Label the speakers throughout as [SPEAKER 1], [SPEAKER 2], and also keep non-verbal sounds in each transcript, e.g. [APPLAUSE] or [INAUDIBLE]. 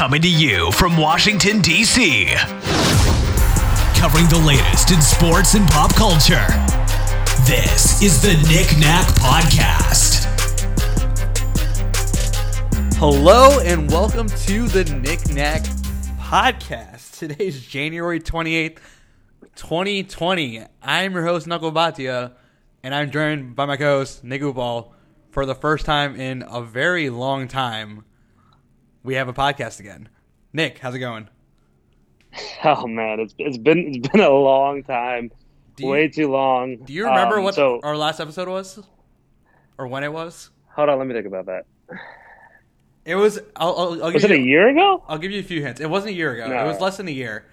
[SPEAKER 1] Coming to you from Washington, D.C. Covering the latest in sports and pop culture. This is the Nick Nack Podcast.
[SPEAKER 2] Hello and welcome to the Nick Nack Podcast. Today's January 28th, 2020. I'm your host, Knuckle Batia, and I'm joined by my co host, Nick Ubal. For the first time in a very long time, we have a podcast again. Nick, how's it going? [LAUGHS]
[SPEAKER 3] Oh man, it's it's been it's been a long time,
[SPEAKER 2] you-
[SPEAKER 3] way too long.
[SPEAKER 2] Do you remember
[SPEAKER 3] Um,
[SPEAKER 2] what
[SPEAKER 3] So
[SPEAKER 2] our last episode was? Or when it was?
[SPEAKER 3] hold on, let me think about that.
[SPEAKER 2] It was. I'll, I'll, I'll
[SPEAKER 3] Was it
[SPEAKER 2] you,
[SPEAKER 3] a year ago?
[SPEAKER 2] I'll give you a few hints. It wasn't a year ago.
[SPEAKER 3] No.
[SPEAKER 2] It was less than a year.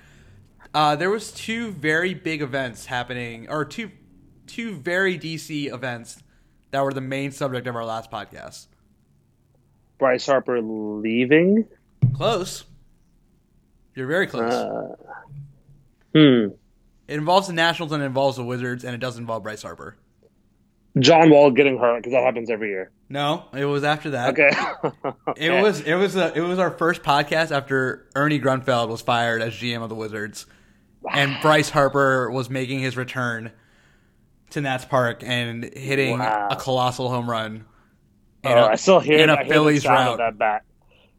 [SPEAKER 2] Uh, there was two very big events happening, or two two very DC events that were the main subject of our last podcast.
[SPEAKER 3] Bryce Harper leaving.
[SPEAKER 2] Close. You're very close.
[SPEAKER 3] Uh, hmm.
[SPEAKER 2] it involves the Nationals and it involves the Wizards, and it does involve Bryce Harper.
[SPEAKER 3] John Wall getting hurt because that happens every year.
[SPEAKER 2] No, it was after that.
[SPEAKER 3] Okay. [LAUGHS]
[SPEAKER 2] It was it was a, it was our first podcast after Ernie Grunfeld was fired as GM of the Wizards, and [SIGHS] Bryce Harper was making his return to Nats Park and hitting
[SPEAKER 3] Wow.
[SPEAKER 2] a colossal home run.
[SPEAKER 3] Oh,
[SPEAKER 2] in a-
[SPEAKER 3] I still hear,
[SPEAKER 2] in a
[SPEAKER 3] I hear
[SPEAKER 2] Phillies route.
[SPEAKER 3] that bat.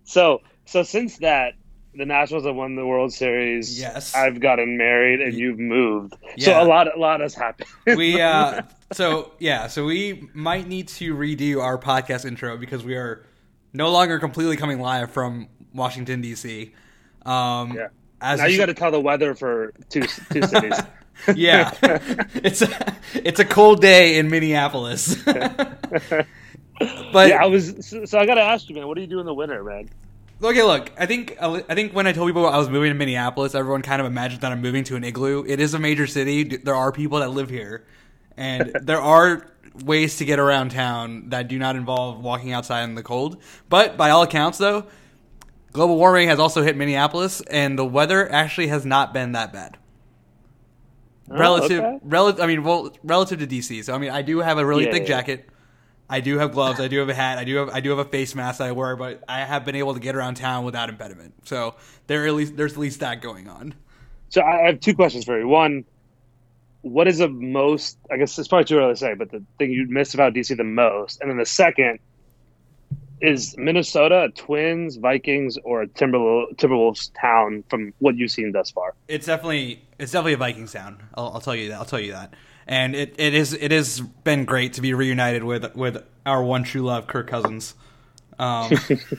[SPEAKER 3] So so since that. The Nationals have won the World Series.
[SPEAKER 2] Yes.
[SPEAKER 3] I've gotten married and you've moved.
[SPEAKER 2] Yeah.
[SPEAKER 3] So a lot, a lot has happened.
[SPEAKER 2] we [LAUGHS] uh so yeah so we might need to redo our podcast intro because we are no longer completely coming live from Washington D.C. Um,
[SPEAKER 3] Yeah. now you got to tell the weather for two two cities. [LAUGHS]
[SPEAKER 2] yeah, [LAUGHS] it's a, it's a cold day in Minneapolis. But
[SPEAKER 3] yeah, I was. So, so I got to ask you, man. What do you do in the winter, man?
[SPEAKER 2] okay, look, I think I think when I told people I was moving to Minneapolis, everyone kind of imagined that I'm moving to an igloo. It is a major city. There are people that live here, and [LAUGHS] there are ways to get around town that do not involve walking outside in the cold. But by all accounts, though, global warming has also hit Minneapolis, and the weather actually has not been that bad. Oh, relative,
[SPEAKER 3] Oh, okay.
[SPEAKER 2] relative. I mean, well, relative to DC. So I mean, I do have a really
[SPEAKER 3] Yeah,
[SPEAKER 2] thick
[SPEAKER 3] yeah.
[SPEAKER 2] jacket. I do have gloves. I do have a hat. I do have I do have a face mask that I wear, but I have been able to get around town without impediment. So there at least there's at least that going on.
[SPEAKER 3] So I have two questions for you. One, what is the most? I guess it's probably too early to say, but the thing you miss about DC the most, and then the second is Minnesota a Twins, Vikings, or a Timberwolves, Timberwolves town from what you've seen thus far.
[SPEAKER 2] It's definitely it's definitely a Vikings town. I'll, I'll tell you that. I'll tell you that. And it, it is it has been great to be reunited with with our one true love, Kirk Cousins, um,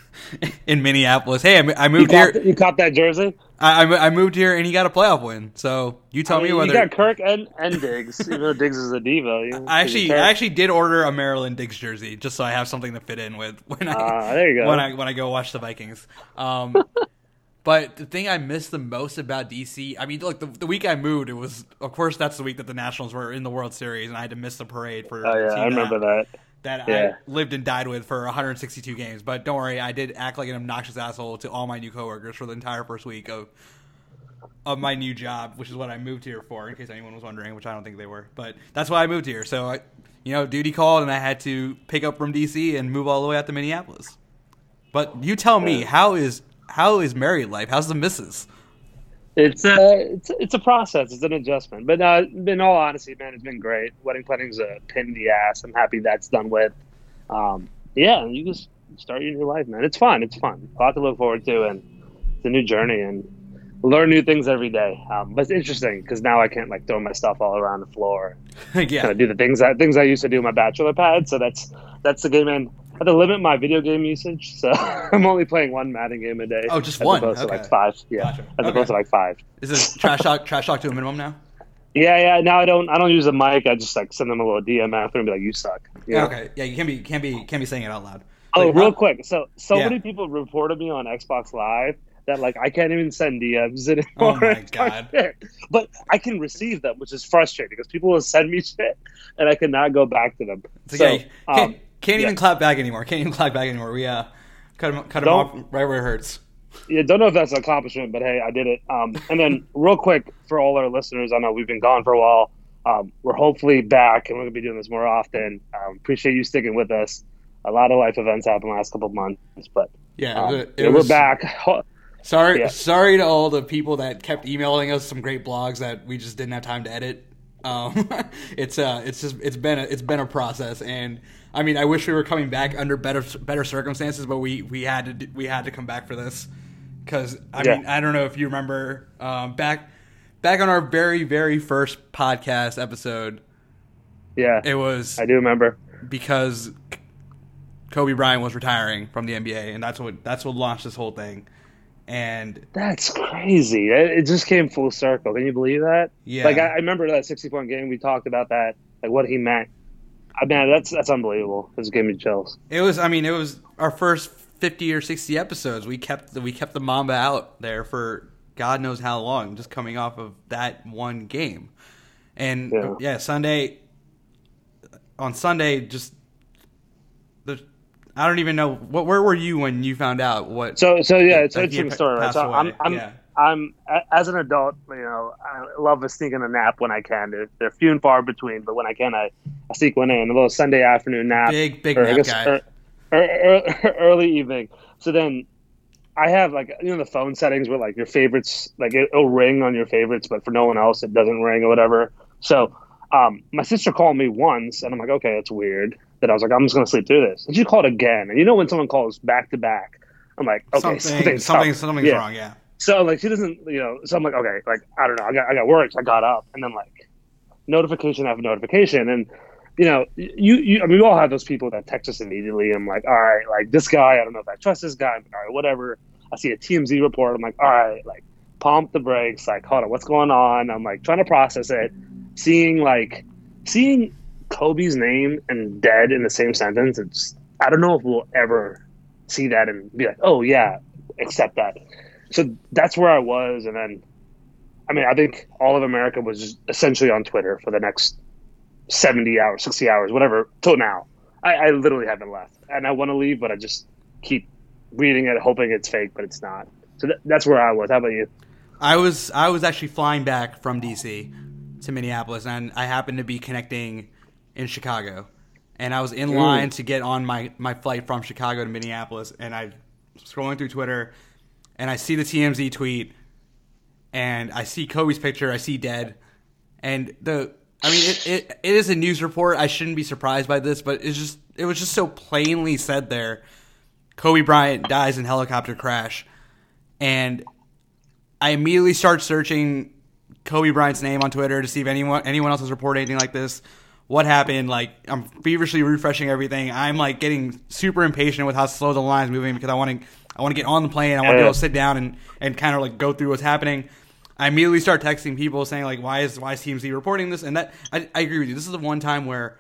[SPEAKER 2] [LAUGHS] in Minneapolis. Hey, I, I
[SPEAKER 3] You
[SPEAKER 2] moved here.
[SPEAKER 3] caught, you caught that jersey?
[SPEAKER 2] I, I I moved here, and he got a playoff win. So you tell
[SPEAKER 3] I mean,
[SPEAKER 2] me whether
[SPEAKER 3] you got Kirk and, and Diggs, even though Diggs is a diva. You know, [LAUGHS]
[SPEAKER 2] I actually, I actually did order a Maryland Diggs jersey just so I have something to fit in with when I
[SPEAKER 3] Ah, there you go.
[SPEAKER 2] when I when I go watch the Vikings. Um, [LAUGHS] but the thing I miss the most about DC, I mean, look, the, the week I moved, it was of course that's the week that the Nationals were in the World Series, and I had to miss the parade for
[SPEAKER 3] Oh yeah, I remember that.
[SPEAKER 2] that
[SPEAKER 3] Yeah.
[SPEAKER 2] I lived and died with for 162 games. But don't worry, I did act like an obnoxious asshole to all my new coworkers for the entire first week of of my new job, which is what I moved here for, in case anyone was wondering, which I don't think they were. But that's why I moved here. So I, you know, duty called, and I had to pick up from DC and move all the way out to Minneapolis. But you tell me, how is how is married life? How's the missus?
[SPEAKER 3] It's a it's, it's a process. It's an adjustment. But uh, in all honesty, man, it's been great. Wedding planning's a pain in the ass. I'm happy that's done with. Um, yeah, you just start your new life, man. It's fun. It's fun. A lot to look forward to, and it's a new journey and learn new things every day. Um, but it's interesting because now I can't like throw my stuff all around the floor. [LAUGHS]
[SPEAKER 2] yeah,
[SPEAKER 3] Kind of do the things that things I used to do in my bachelor pad. So that's that's the game. And I to limit my video game usage, so [LAUGHS] I'm only playing one Madden game a day.
[SPEAKER 2] Oh, just
[SPEAKER 3] as
[SPEAKER 2] one?
[SPEAKER 3] opposed to like five. Yeah,
[SPEAKER 2] Gotcha.
[SPEAKER 3] as
[SPEAKER 2] Okay.
[SPEAKER 3] opposed to like five.
[SPEAKER 2] is it trash talk trash talk to a minimum now?
[SPEAKER 3] Yeah, yeah. Now I don't. I don't use a mic. I just like send them a little DM after and be like, "You suck." You know?
[SPEAKER 2] Okay, yeah, you can't be can't be can't be saying it out loud.
[SPEAKER 3] Oh,
[SPEAKER 2] Like,
[SPEAKER 3] real
[SPEAKER 2] how-
[SPEAKER 3] quick. So, so
[SPEAKER 2] Yeah.
[SPEAKER 3] many people reported me on Xbox Live that like I can't even send DMs anymore.
[SPEAKER 2] Oh my [LAUGHS] God.
[SPEAKER 3] But I can receive them, which is frustrating because people will send me shit and I cannot go back to them.
[SPEAKER 2] It's
[SPEAKER 3] so,
[SPEAKER 2] like, yeah, can't,
[SPEAKER 3] um,
[SPEAKER 2] even
[SPEAKER 3] yeah.
[SPEAKER 2] clap back anymore. Can't even clap back anymore. We uh, cut him, cut him off right where it hurts.
[SPEAKER 3] yeah, don't know if that's an accomplishment, but hey, I did it. Um, and then [LAUGHS] real quick for all our listeners, I know we've been gone for a while. Um, we're hopefully back, and we're gonna be doing this more often. Um, appreciate you sticking with us. A lot of life events happened last couple of months, but
[SPEAKER 2] Yeah,
[SPEAKER 3] um,
[SPEAKER 2] it,
[SPEAKER 3] yeah,
[SPEAKER 2] it
[SPEAKER 3] we're back. [LAUGHS]
[SPEAKER 2] Sorry,
[SPEAKER 3] Yeah.
[SPEAKER 2] sorry to all the people that kept emailing us some great blogs that we just didn't have time to edit. Um, [LAUGHS] it's uh, it's just it's been a, it's been a process, and I mean, I wish we were coming back under better better circumstances, but we we had to we had to come back for this because I
[SPEAKER 3] Yeah.
[SPEAKER 2] mean, I don't know if you remember um, back back on our very very first podcast episode,
[SPEAKER 3] Yeah,
[SPEAKER 2] it was
[SPEAKER 3] I do remember.
[SPEAKER 2] because Kobe Bryant was retiring from the NBA, and that's what that's what launched this whole thing. And
[SPEAKER 3] That's crazy. It, it just came full circle. Can you believe that?
[SPEAKER 2] Yeah.
[SPEAKER 3] Like I, I remember that sixty point game. We talked about that. Like what he meant. I mean, that's that's unbelievable. It just gave me chills.
[SPEAKER 2] It was. I mean, it was our first fifty or sixty episodes. We kept the we kept the Mamba out there for God knows how long, just coming off of that one game. And
[SPEAKER 3] Yeah.
[SPEAKER 2] yeah, Sunday on Sunday, just I don't even know what. Where were you when you found out what?
[SPEAKER 3] So so yeah, it's an
[SPEAKER 2] Like,
[SPEAKER 3] interesting story. Right? So I'm I'm,
[SPEAKER 2] yeah.
[SPEAKER 3] I'm as an adult, you know, I love a sneaking a nap when I can. They're, they're few and far between, but when I can, I, I sneak one in. A little Sunday afternoon nap.
[SPEAKER 2] Big, big
[SPEAKER 3] or
[SPEAKER 2] nap
[SPEAKER 3] guess
[SPEAKER 2] guy.
[SPEAKER 3] ear- ear- ear- [LAUGHS] early evening. So then I have like you know the phone settings where like your favorites like it, it'll ring on your favorites, but for no one else it doesn't ring or whatever. So um, my sister called me once, and I'm like, okay, that's weird. That I was like, I'm just gonna sleep through this. And she called again, and you know when someone calls back to back, I'm like, okay, [LAUGHS]
[SPEAKER 2] something,
[SPEAKER 3] something's
[SPEAKER 2] something, something's
[SPEAKER 3] Yeah.
[SPEAKER 2] wrong. Yeah.
[SPEAKER 3] So like she doesn't, you know. So I'm like, okay, like I don't know. I got I got work. So I got up, and then like notification after notification, and you know, you you. I mean, we all have those people that text us immediately. I'm like, all right, like this guy. I don't know if I trust this guy. I'm like, all right, whatever. I see a TMZ report. I'm like, all right, like pump the brakes. Like, hold on, what's going on? I'm like trying to process it, seeing like seeing Kobe's name and dead in the same sentence. It's I don't know if we'll ever see that and be like, oh yeah, accept that. So that's where I was, and then I mean, I think all of America was essentially on Twitter for the next seventy hours, sixty hours, whatever, till now. I, I literally haven't left, and I want to leave, but I just keep reading it, hoping it's fake, but it's not. So th- that's where I was. How about you?
[SPEAKER 2] I was I was actually flying back from DC to Minneapolis, and I happened to be connecting in Chicago, and I was in line to get on my my flight from Chicago to Minneapolis, and I scrolling through Twitter, and I see the TMZ tweet, and I see Kobe's picture, I see dead, and the I mean it, it, it is a news report. I shouldn't be surprised by this, but it's just it was just so plainly said there. Kobe Bryant dies in helicopter crash, and I immediately start searching Kobe Bryant's name on Twitter to see if anyone anyone else has reported anything like this. What happened? Like I'm feverishly refreshing everything. I'm like getting super impatient with how slow the line's moving because I want to I want to get on the plane. I want to be able to sit down and, and kind of like go through what's happening. I immediately start texting people saying like why is why is TMZ reporting this? And that I, I agree with you. This is the one time where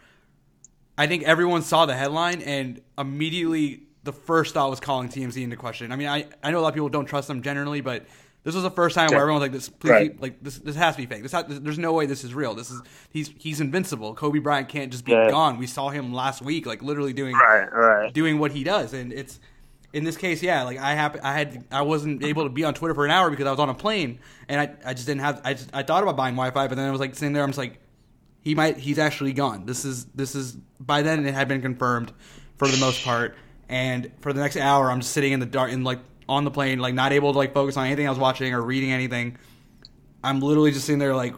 [SPEAKER 2] I think everyone saw the headline and immediately the first thought was calling TMZ into question. I mean, I, I know a lot of people don't trust them generally, but this was the first time where everyone was like, "This, please,
[SPEAKER 3] Right.
[SPEAKER 2] like this, this has to be fake. This, ha- there's no way this is real. This is he's he's invincible. Kobe Bryant can't just be
[SPEAKER 3] Yeah.
[SPEAKER 2] gone. We saw him last week, like literally doing
[SPEAKER 3] Right, right.
[SPEAKER 2] doing what he does, and it's in this case, yeah. Like I happen, I had, I wasn't able to be on Twitter for an hour because I was on a plane, and I, I just didn't have. I just, I thought about buying Wi-Fi, but then I was like sitting there. I'm just like, he might, he's actually gone. This is, this is. By then, it had been confirmed for the most part, and for the next hour, I'm just sitting in the dark, in like on the plane, like not able to like focus on anything I was watching or reading anything. I'm literally just sitting there like,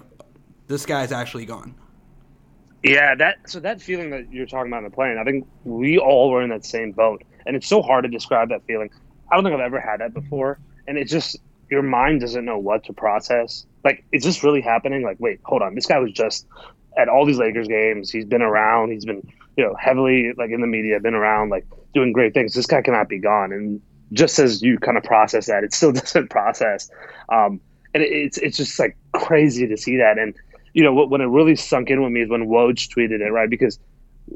[SPEAKER 2] this guy's actually gone.
[SPEAKER 3] Yeah, that so that feeling that you're talking about on the plane, I think we all were in that same boat, and it's so hard to describe that feeling. I don't think I've ever had that before, and it's just your mind doesn't know what to process. Like, is this really happening? Like, wait, hold on, this guy was just at all these Lakers games. He's been around. He's been you know heavily like in the media, been around, like doing great things. This guy cannot be gone. And just as you kind of process that, it still [LAUGHS] doesn't process. Um, and it, it's it's just like crazy to see that and you know, when it really sunk in with me is when Woj tweeted it, right? Because,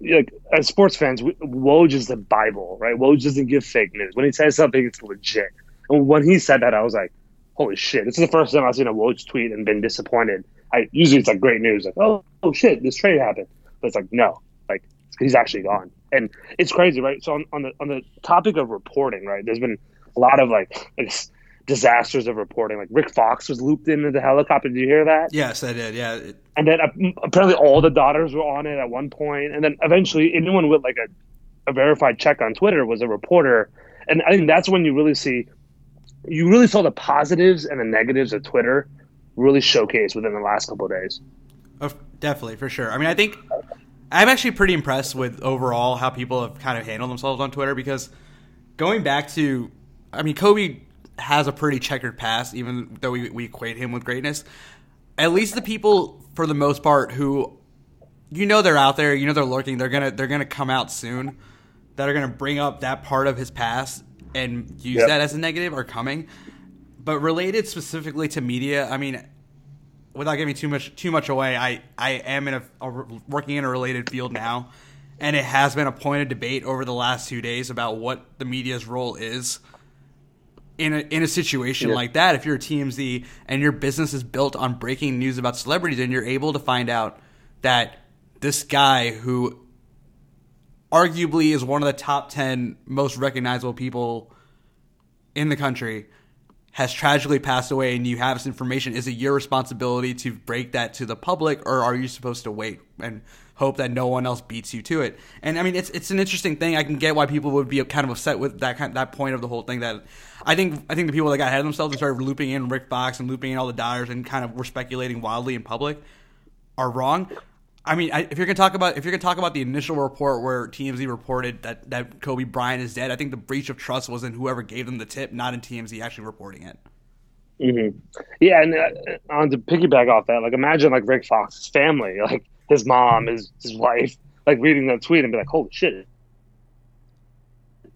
[SPEAKER 3] like, as sports fans, Woj is the Bible, right? Woj doesn't give fake news. When he says something, it's legit. And when he said that, I was like, holy shit. This is the first time I've seen a Woj tweet and been disappointed. I Usually it's like great news, like, oh, oh shit, this trade happened. But it's like, no, he's actually gone. And it's crazy, right? So on, on the on the topic of reporting, right, there's been a lot of, like, ex- disasters of reporting. Like, Rick Fox was looped into the helicopter. Did you hear that?
[SPEAKER 2] Yes, I did. Yeah,
[SPEAKER 3] and then uh, apparently all the daughters were on it at one point, and then eventually anyone with like a, a verified check on Twitter was a reporter, and I think that's when you really see you really saw the positives and the negatives of Twitter really showcased within the last couple of days.
[SPEAKER 2] Oh, definitely, for sure. I mean, I think I'm actually pretty impressed with overall how people have kind of handled themselves on Twitter because going back to, I mean, Kobe has a pretty checkered past, even though we, we equate him with greatness. At least the people, for the most part, who you know they're out there, you know they're lurking, they're gonna they're gonna come out soon. That are gonna bring up that part of his past and use
[SPEAKER 3] Yep.
[SPEAKER 2] that as a negative are coming. But related specifically to media, I mean, without giving too much too much away, I I am in a, a working in a related field now, and it has been a point of debate over the last two days about what the media's role is in a in a situation
[SPEAKER 3] Yeah.
[SPEAKER 2] like that. If you're a TMZ and your business is built on breaking news about celebrities, and you're able to find out that this guy who arguably is one of the top 10 most recognizable people in the country has tragically passed away and you have this information is it your responsibility to break that to the public or are you supposed to wait and hope that no one else beats you to it and i mean it's it's an interesting thing i can get why people would be kind of upset with that kind that point of the whole thing that i think i think the people that got ahead of themselves and started looping in rick fox and looping in all the dyers and kind of were speculating wildly in public are wrong. I mean, I, if you're gonna talk about if you're gonna talk about the initial report where TMZ reported that that Kobe Bryant is dead, I think the breach of trust was in whoever gave them the tip, not in TMZ actually reporting it.
[SPEAKER 3] hmm Yeah, and uh, on to piggyback off that, like imagine like Rick Fox's family, [LAUGHS] like his mom, his his wife, like reading that tweet and be like, "Holy shit,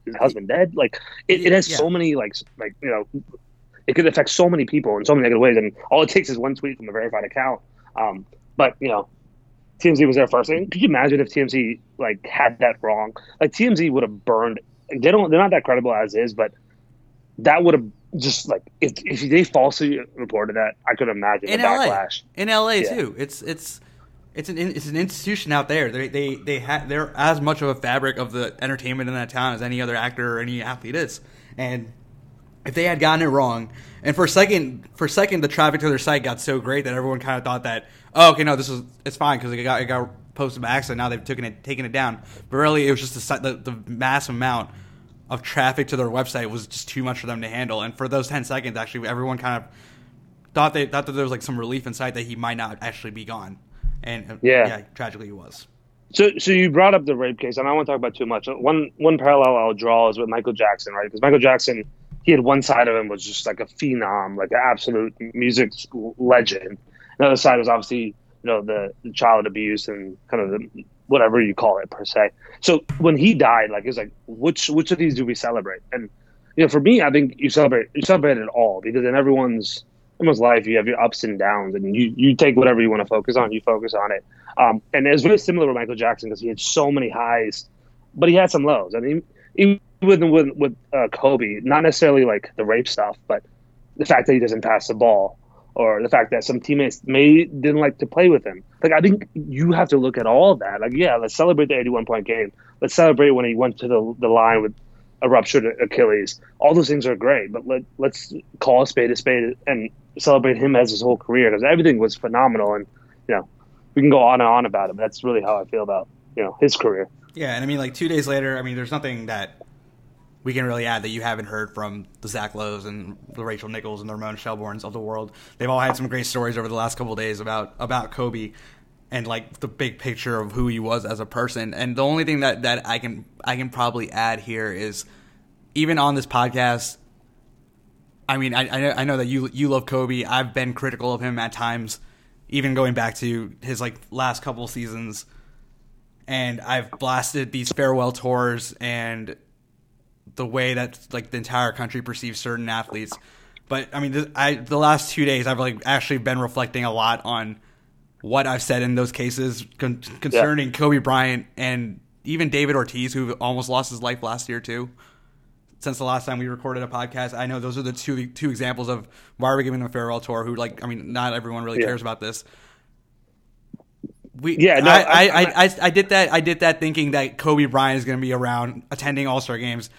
[SPEAKER 3] his husband dead!" Like it, it has
[SPEAKER 2] Yeah.
[SPEAKER 3] so many like like you know, it could affect so many people in so many negative ways, and all it takes is one tweet from a verified account. Um, but you know, TMZ was there first. And could you imagine if TMZ like had that wrong? Like TMZ would have burned. They don't. They're not that credible as is, but that would have just like if if they falsely reported that, I could imagine
[SPEAKER 2] In
[SPEAKER 3] the
[SPEAKER 2] LA,
[SPEAKER 3] backlash.
[SPEAKER 2] in LA
[SPEAKER 3] Yeah.
[SPEAKER 2] too. It's it's it's an it's an institution out there. They they they ha- they're as much of a fabric of the entertainment in that town as any other actor or any athlete is. And if they had gotten it wrong, and for a second, for a second, the traffic to their site got so great that everyone kind of thought that, oh, okay, no, this is it's fine because it got it got posted by accident. Now they've taken it taken it down. But really, it was just the, the the mass amount of traffic to their website was just too much for them to handle. And for those ten seconds, actually, everyone kind of thought they thought that there was like some relief inside that he might not actually be gone. And uh,
[SPEAKER 3] Yeah.
[SPEAKER 2] yeah, tragically he was.
[SPEAKER 3] So, so you brought up the rape case, and I don't want to talk about too much. One one parallel I'll draw is with Michael Jackson, right? Because Michael Jackson, he had one side of him was just like a phenom, like an absolute music legend. The other side was obviously, you know, the, the child abuse and kind of the whatever you call it per se. So when he died, like it was like, which which of these do we celebrate? And you know, for me, I think you celebrate you celebrate it all because in everyone's everyone's life, you have your ups and downs, and you you take whatever you want to focus on, you focus on it. Um, and it's very similar with Michael Jackson because he had so many highs, but he had some lows. I mean, even with with, with uh, Kobe, not necessarily like the rape stuff, but the fact that he doesn't pass the ball, or the fact that some teammates may didn't like to play with him. Like I think you have to look at all of that. Like yeah, let's celebrate the 81 point game. Let's celebrate when he went to the the line with a ruptured Achilles. All those things are great, but let let's call a spade a spade and celebrate him as his whole career because everything was phenomenal. And you know, we can go on and on about it. But that's really how I feel about you know his career.
[SPEAKER 2] Yeah, and I mean, like two days later, I mean, there's nothing that we can really add that you haven't heard from the Zach Lowe's and the Rachel Nichols and the Ramona Shelburnes of the world. They've all had some great stories over the last couple days about about Kobe and like the big picture of who he was as a person. And the only thing that, that I can I can probably add here is even on this podcast. I mean, I I know that you you love Kobe. I've been critical of him at times, even going back to his like last couple seasons and I've blasted these farewell tours and the way that like the entire country perceives certain athletes. But I mean, the, I the last two days I've like actually been reflecting a lot on what I've said in those cases con- concerning Kobe Bryant and even David Ortiz, who almost lost his life last year too. Since the last time we recorded a podcast, I know those are the two two examples of why are we giving them a farewell tour. Who like, I mean, not everyone really
[SPEAKER 3] Yeah.
[SPEAKER 2] cares about this. We,
[SPEAKER 3] Yeah, no,
[SPEAKER 2] I,
[SPEAKER 3] I-
[SPEAKER 2] I, I, I, I did that. I did that thinking that Kobe Bryant is going to be around, attending All Star games,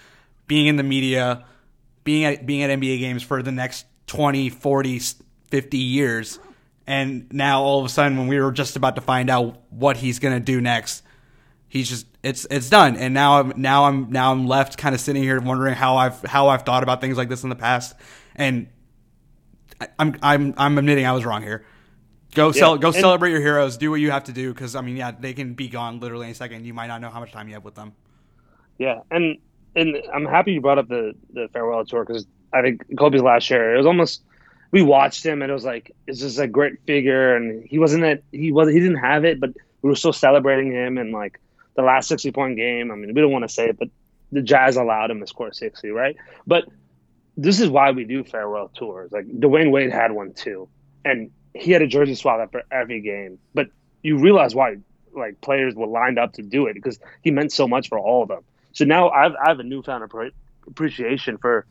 [SPEAKER 2] being in the media, being at being at NBA games for the next 20, 40, 50 years. And now all of a sudden, when we were just about to find out what he's going to do next, he's just it's it's done. And now I'm now I'm now I'm left kind of sitting here wondering how I've how I've thought about things like this in the past. And I'm I'm I'm admitting I was wrong here. Go yeah. cel- go and, celebrate your heroes. Do what you have to do because I mean, yeah, they can be gone literally in a second. You might not know how much time you have with them.
[SPEAKER 3] Yeah, and and I'm happy you brought up the the farewell tour because I think Kobe's last year it was almost we watched him and it was like it's just a great figure and he wasn't that he was he didn't have it but we were still celebrating him and like the last 60 point game. I mean, we don't want to say it, but the Jazz allowed him to score 60, right? But this is why we do farewell tours. Like Dwyane Wade had one too, and he had a jersey swap after every game. But you realize why like players were lined up to do it because he meant so much for all of them. So now I've I have a newfound appreciation for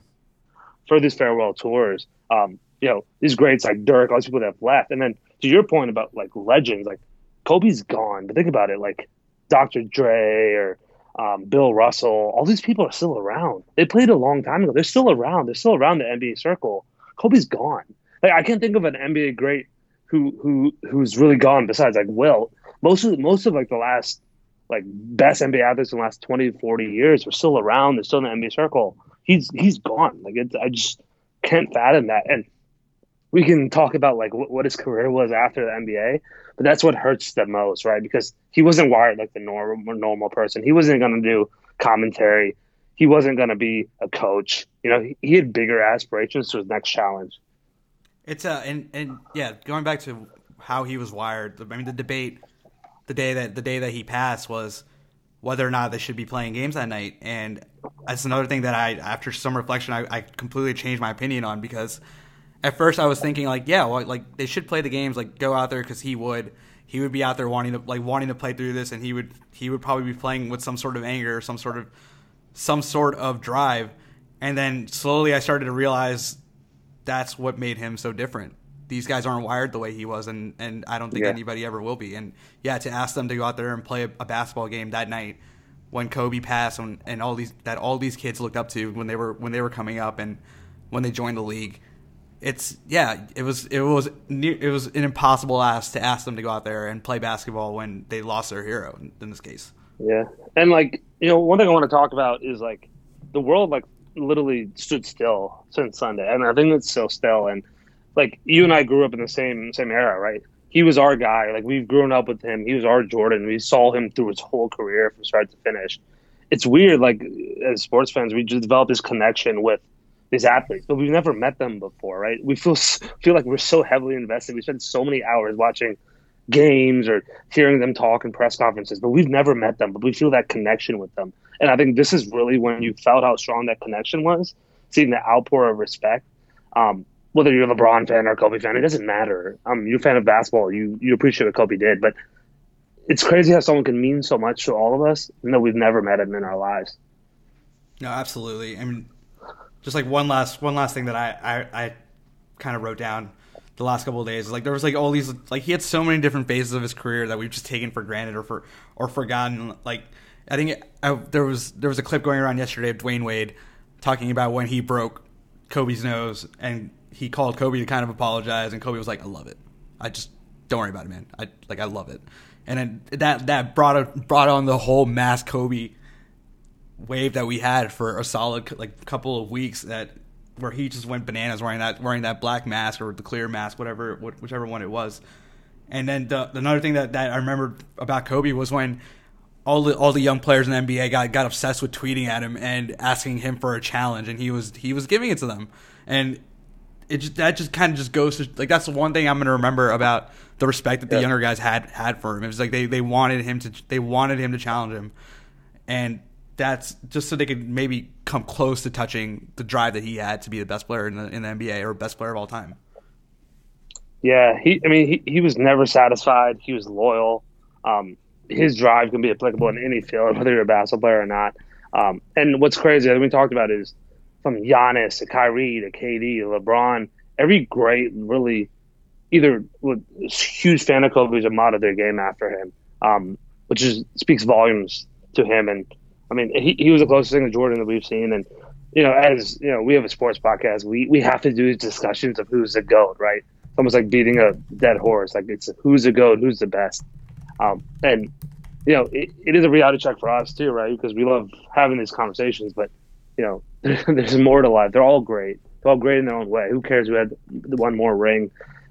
[SPEAKER 3] for these farewell tours. Um, you know, these greats like Dirk, all these people that have left, and then to your point about like legends, like Kobe's gone, but think about it, like Dr. Dre or um, Bill Russell, all these people are still around. They played a long time ago. They're still around. They're still around the NBA circle. Kobe's gone. Like I can't think of an NBA great who who who's really gone besides like Will. Most of most of like the last like best NBA athletes in the last 20, 40 years are still around. They're still in the NBA circle. He's he's gone. Like I just can't fathom that. And we can talk about like what, what his career was after the NBA, but that's what hurts the most, right? Because he wasn't wired like the normal normal person. He wasn't going to do commentary. He wasn't going to be a coach. You know, he, he, had bigger aspirations to his next challenge.
[SPEAKER 2] It's uh, and and yeah, going back to how he was wired. I mean, the debate the day that the day that he passed was whether or not they should be playing games that night, and that's another thing that I, after some reflection, I, I completely changed my opinion on because at first I was thinking like, yeah, well, like they should play the games, like go out there because he would, he would be out there wanting to like wanting to play through this, and he would he would probably be playing with some sort of anger, or some sort of some sort of drive, and then slowly I started to realize that's what made him so different. These guys aren't wired the way he was, and and I don't think yeah. anybody ever will be. And yeah, to ask them to go out there and play a, a basketball game that night when Kobe passed, and, and all these that all these kids looked up to when they were when they were coming up and when they joined the league it's yeah, it was it was it was an impossible ask to ask them to go out there and play basketball when they lost their hero in, in this case.
[SPEAKER 3] Yeah, and like you know, one thing I want to talk about is like the world like literally stood still since Sunday, and I think it's still still. And like you and I grew up in the same same era, right? He was our guy. Like we've grown up with him. He was our Jordan. We saw him through his whole career from start to finish. It's weird, like as sports fans, we just develop this connection with these athletes, but we've never met them before, right? We feel feel like we're so heavily invested. We spend so many hours watching games or hearing them talk in press conferences, but we've never met them, but we feel that connection with them. And I think this is really when you felt how strong that connection was, seeing the outpour of respect. Um, whether you're a LeBron fan or a Kobe fan, it doesn't matter. Um, you're a fan of basketball, you you appreciate what Kobe did, but it's crazy how someone can mean so much to all of us, even though we've never met him in our lives.
[SPEAKER 2] No, absolutely. I mean, just like one last one last thing that I I, I kind of wrote down the last couple of days. Like there was like all these like he had so many different phases of his career that we've just taken for granted or for or forgotten. Like I think I, there was there was a clip going around yesterday of Dwyane Wade talking about when he broke Kobe's nose and he called Kobe to kind of apologize and Kobe was like, "I love it. I just don't worry about it, man. I like I love it." And then that that brought a, brought on the whole mass Kobe wave that we had for a solid like couple of weeks that where he just went bananas wearing that wearing that black mask or the clear mask, whatever whichever one it was. And then the, another thing that, that I remember about Kobe was when all the all the young players in the NBA got got obsessed with tweeting at him and asking him for a challenge, and he was he was giving it to them, and it just that just kind of just goes to like that's the one thing I'm gonna remember about the respect that the yeah. younger guys had had for him. It was like they they wanted him to they wanted him to challenge him, and that's just so they could maybe come close to touching the drive that he had to be the best player in the, in the NBA or best player of all time.
[SPEAKER 3] Yeah, he. I mean, he, he was never satisfied. He was loyal. Um, his drive can be applicable in any field, whether you're a basketball player or not. Um, and what's crazy, that we talked about, is from Giannis to Kyrie to KD to LeBron. Every great, really, either was huge fan of Kobe, or modeled their game after him, um, which is speaks volumes to him and I mean, he, he was the closest thing to Jordan that we've seen. And, you know, as, you know, we have a sports podcast, we, we have to do discussions of who's the GOAT, right? It's almost like beating a dead horse. Like it's who's the GOAT, who's the best. Um, and you know, it, it is a reality check for us too, right? Because we love having these conversations, but you know, [LAUGHS] there's more to life. They're all great. They're all great in their own way. Who cares who had one more ring?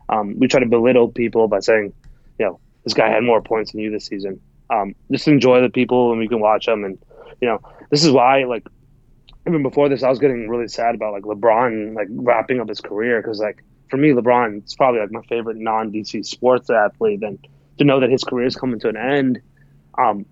[SPEAKER 3] Um, we try to belittle people by saying, you know, this guy had more points than you this season. Um, just enjoy the people and we can watch them. And, you know, this is why, like, even before this, I was getting really sad about, like, LeBron, like, wrapping up his career. Because, like, for me, LeBron is probably, like, my favorite non DC sports athlete. And to know that his career is coming to an end, um,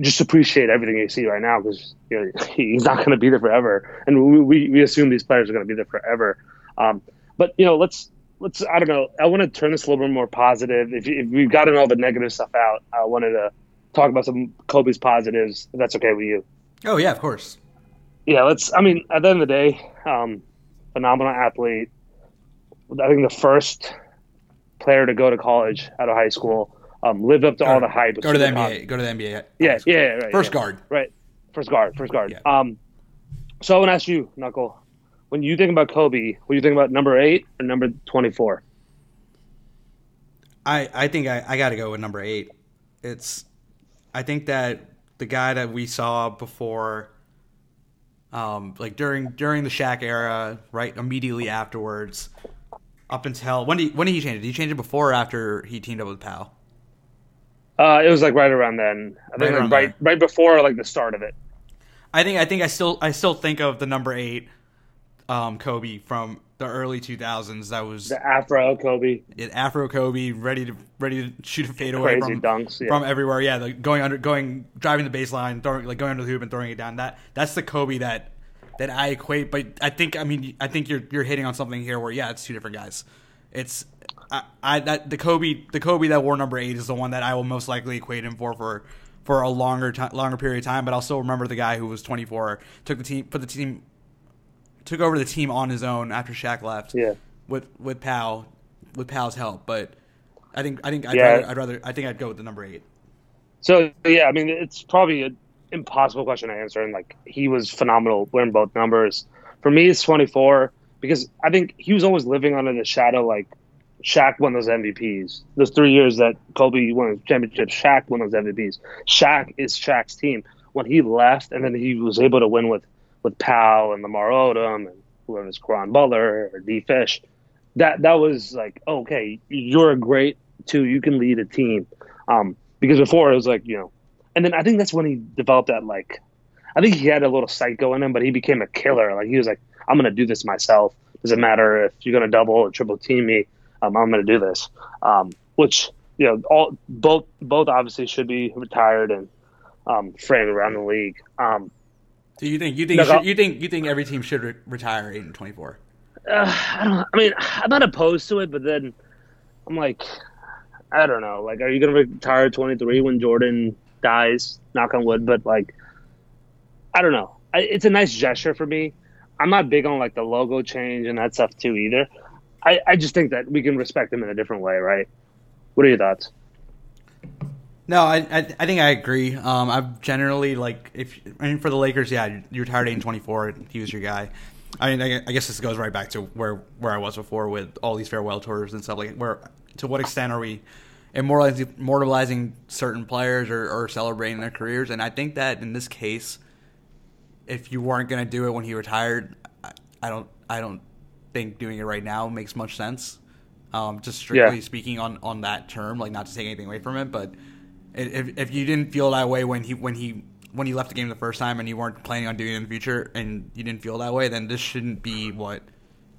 [SPEAKER 3] just appreciate everything you see right now because you know, [LAUGHS] he's not going to be there forever, and we, we, we assume these players are going to be there forever. Um, but you know, let's let's I don't know. I want to turn this a little bit more positive. If, if we've gotten all the negative stuff out, I wanted to talk about some Kobe's positives. If that's okay with you.
[SPEAKER 2] Oh yeah, of course.
[SPEAKER 3] Yeah, let's. I mean, at the end of the day, um, phenomenal athlete. I think the first player to go to college out of high school um, lived up to all the hype.
[SPEAKER 2] Go to the NBA. Go to the NBA.
[SPEAKER 3] Yeah, yeah, right.
[SPEAKER 2] First
[SPEAKER 3] yeah.
[SPEAKER 2] guard.
[SPEAKER 3] Right. First guard. First guard.
[SPEAKER 2] Yeah.
[SPEAKER 3] Um, so I want to ask you, Knuckle, when you think about Kobe, what do you think about number eight or number twenty-four?
[SPEAKER 2] I I think I, I got to go with number eight. It's I think that the guy that we saw before, um, like during during the Shaq era, right immediately afterwards, up until when did he, when did he change it? Did he change it before or after he teamed up with Pau?
[SPEAKER 3] Uh, it was like right around then. I think
[SPEAKER 2] Right
[SPEAKER 3] like right right before like the start of it.
[SPEAKER 2] I think I think I still I still think of the number eight, um, Kobe from the early two thousands. That was
[SPEAKER 3] The Afro Kobe,
[SPEAKER 2] it, Afro Kobe, ready to ready to shoot a fadeaway
[SPEAKER 3] crazy
[SPEAKER 2] from
[SPEAKER 3] dunks. Yeah.
[SPEAKER 2] from everywhere. Yeah, like going under, going driving the baseline, throwing like going under the hoop and throwing it down. That that's the Kobe that that I equate. But I think I mean I think you're you're hitting on something here where yeah, it's two different guys. It's I, I that the Kobe the Kobe that wore number eight is the one that I will most likely equate him for for for a longer time, longer period of time. But I'll still remember the guy who was 24, took the team, put the team, took over the team on his own after Shaq left.
[SPEAKER 3] Yeah.
[SPEAKER 2] With with Pau, with Pau's help, but I think I think I'd,
[SPEAKER 3] Yeah.
[SPEAKER 2] rather, I'd rather I think I'd go with the number eight.
[SPEAKER 3] So yeah, I mean, it's probably an impossible question to answer, and like he was phenomenal wearing both numbers. For me, it's 24 because I think he was always living under the shadow. Like Shaq won those MVPs. Those three years that Kobe won his championships, Shaq won those MVPs. Shaq is Shaq's team. When he left, and then he was able to win with with Pau and Lamar Odom and whoever's Caron Butler or D Fish. That that was like okay, you're a great two. You can lead a team. Um, because before it was like you know, and then I think that's when he developed that like, I think he had a little psycho in him, but he became a killer. Like he was like, I'm gonna do this myself. Doesn't matter if you're gonna double or triple team me. Um, I'm gonna do this. Um, which you know, all both both obviously should be retired and um, framed around the league. Um,
[SPEAKER 2] Do you think you think
[SPEAKER 3] No,
[SPEAKER 2] should, you think you think every team should re- retire eight and 24?
[SPEAKER 3] uh, I don't. I mean, I'm not opposed to it, but then I'm like, I don't know. Like, are you gonna retire at 23 when Jordan dies? Knock on wood. But like, I don't know. I, it's a nice gesture for me. I'm not big on like the logo change and that stuff too either. I, I just think that we can respect him in a different way, right? What are your thoughts?
[SPEAKER 2] No, I, I I think I agree. Um, I've generally like if I mean for the Lakers, yeah, you retired twenty four. He was your guy. I mean, I, I guess this goes right back to where where I was before with all these farewell tours and stuff. Like, where to what extent are we immortalizing, immortalizing certain players or, or celebrating their careers? And I think that in this case, if you weren't going to do it when he retired, I, I don't I don't think doing it right now makes much sense. Um, just strictly
[SPEAKER 3] Yeah.
[SPEAKER 2] speaking on, on that term, like not to take anything away from it, but if, if you didn't feel that way when he when he when he left the game the first time and you weren't planning on doing it in the future and you didn't feel that way, then this shouldn't be what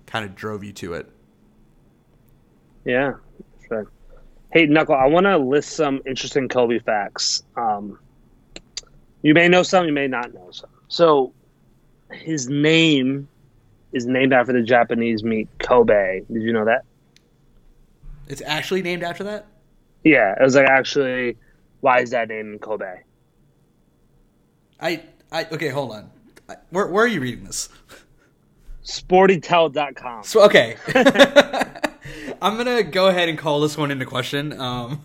[SPEAKER 2] kind of drove you to it.
[SPEAKER 3] Yeah, sure. Hey, Knuckle, I want to list some interesting Kobe facts. Um, you may know some, you may not know some. So, his name is named after the Japanese meat Kobe. Did you know that?
[SPEAKER 2] It's actually named after that.
[SPEAKER 3] Yeah, it was like actually, why is that named Kobe?
[SPEAKER 2] I I okay, hold on. Where where are you reading this?
[SPEAKER 3] Sportytell.com.
[SPEAKER 2] So okay, [LAUGHS] I'm gonna go ahead and call this one into question. Um,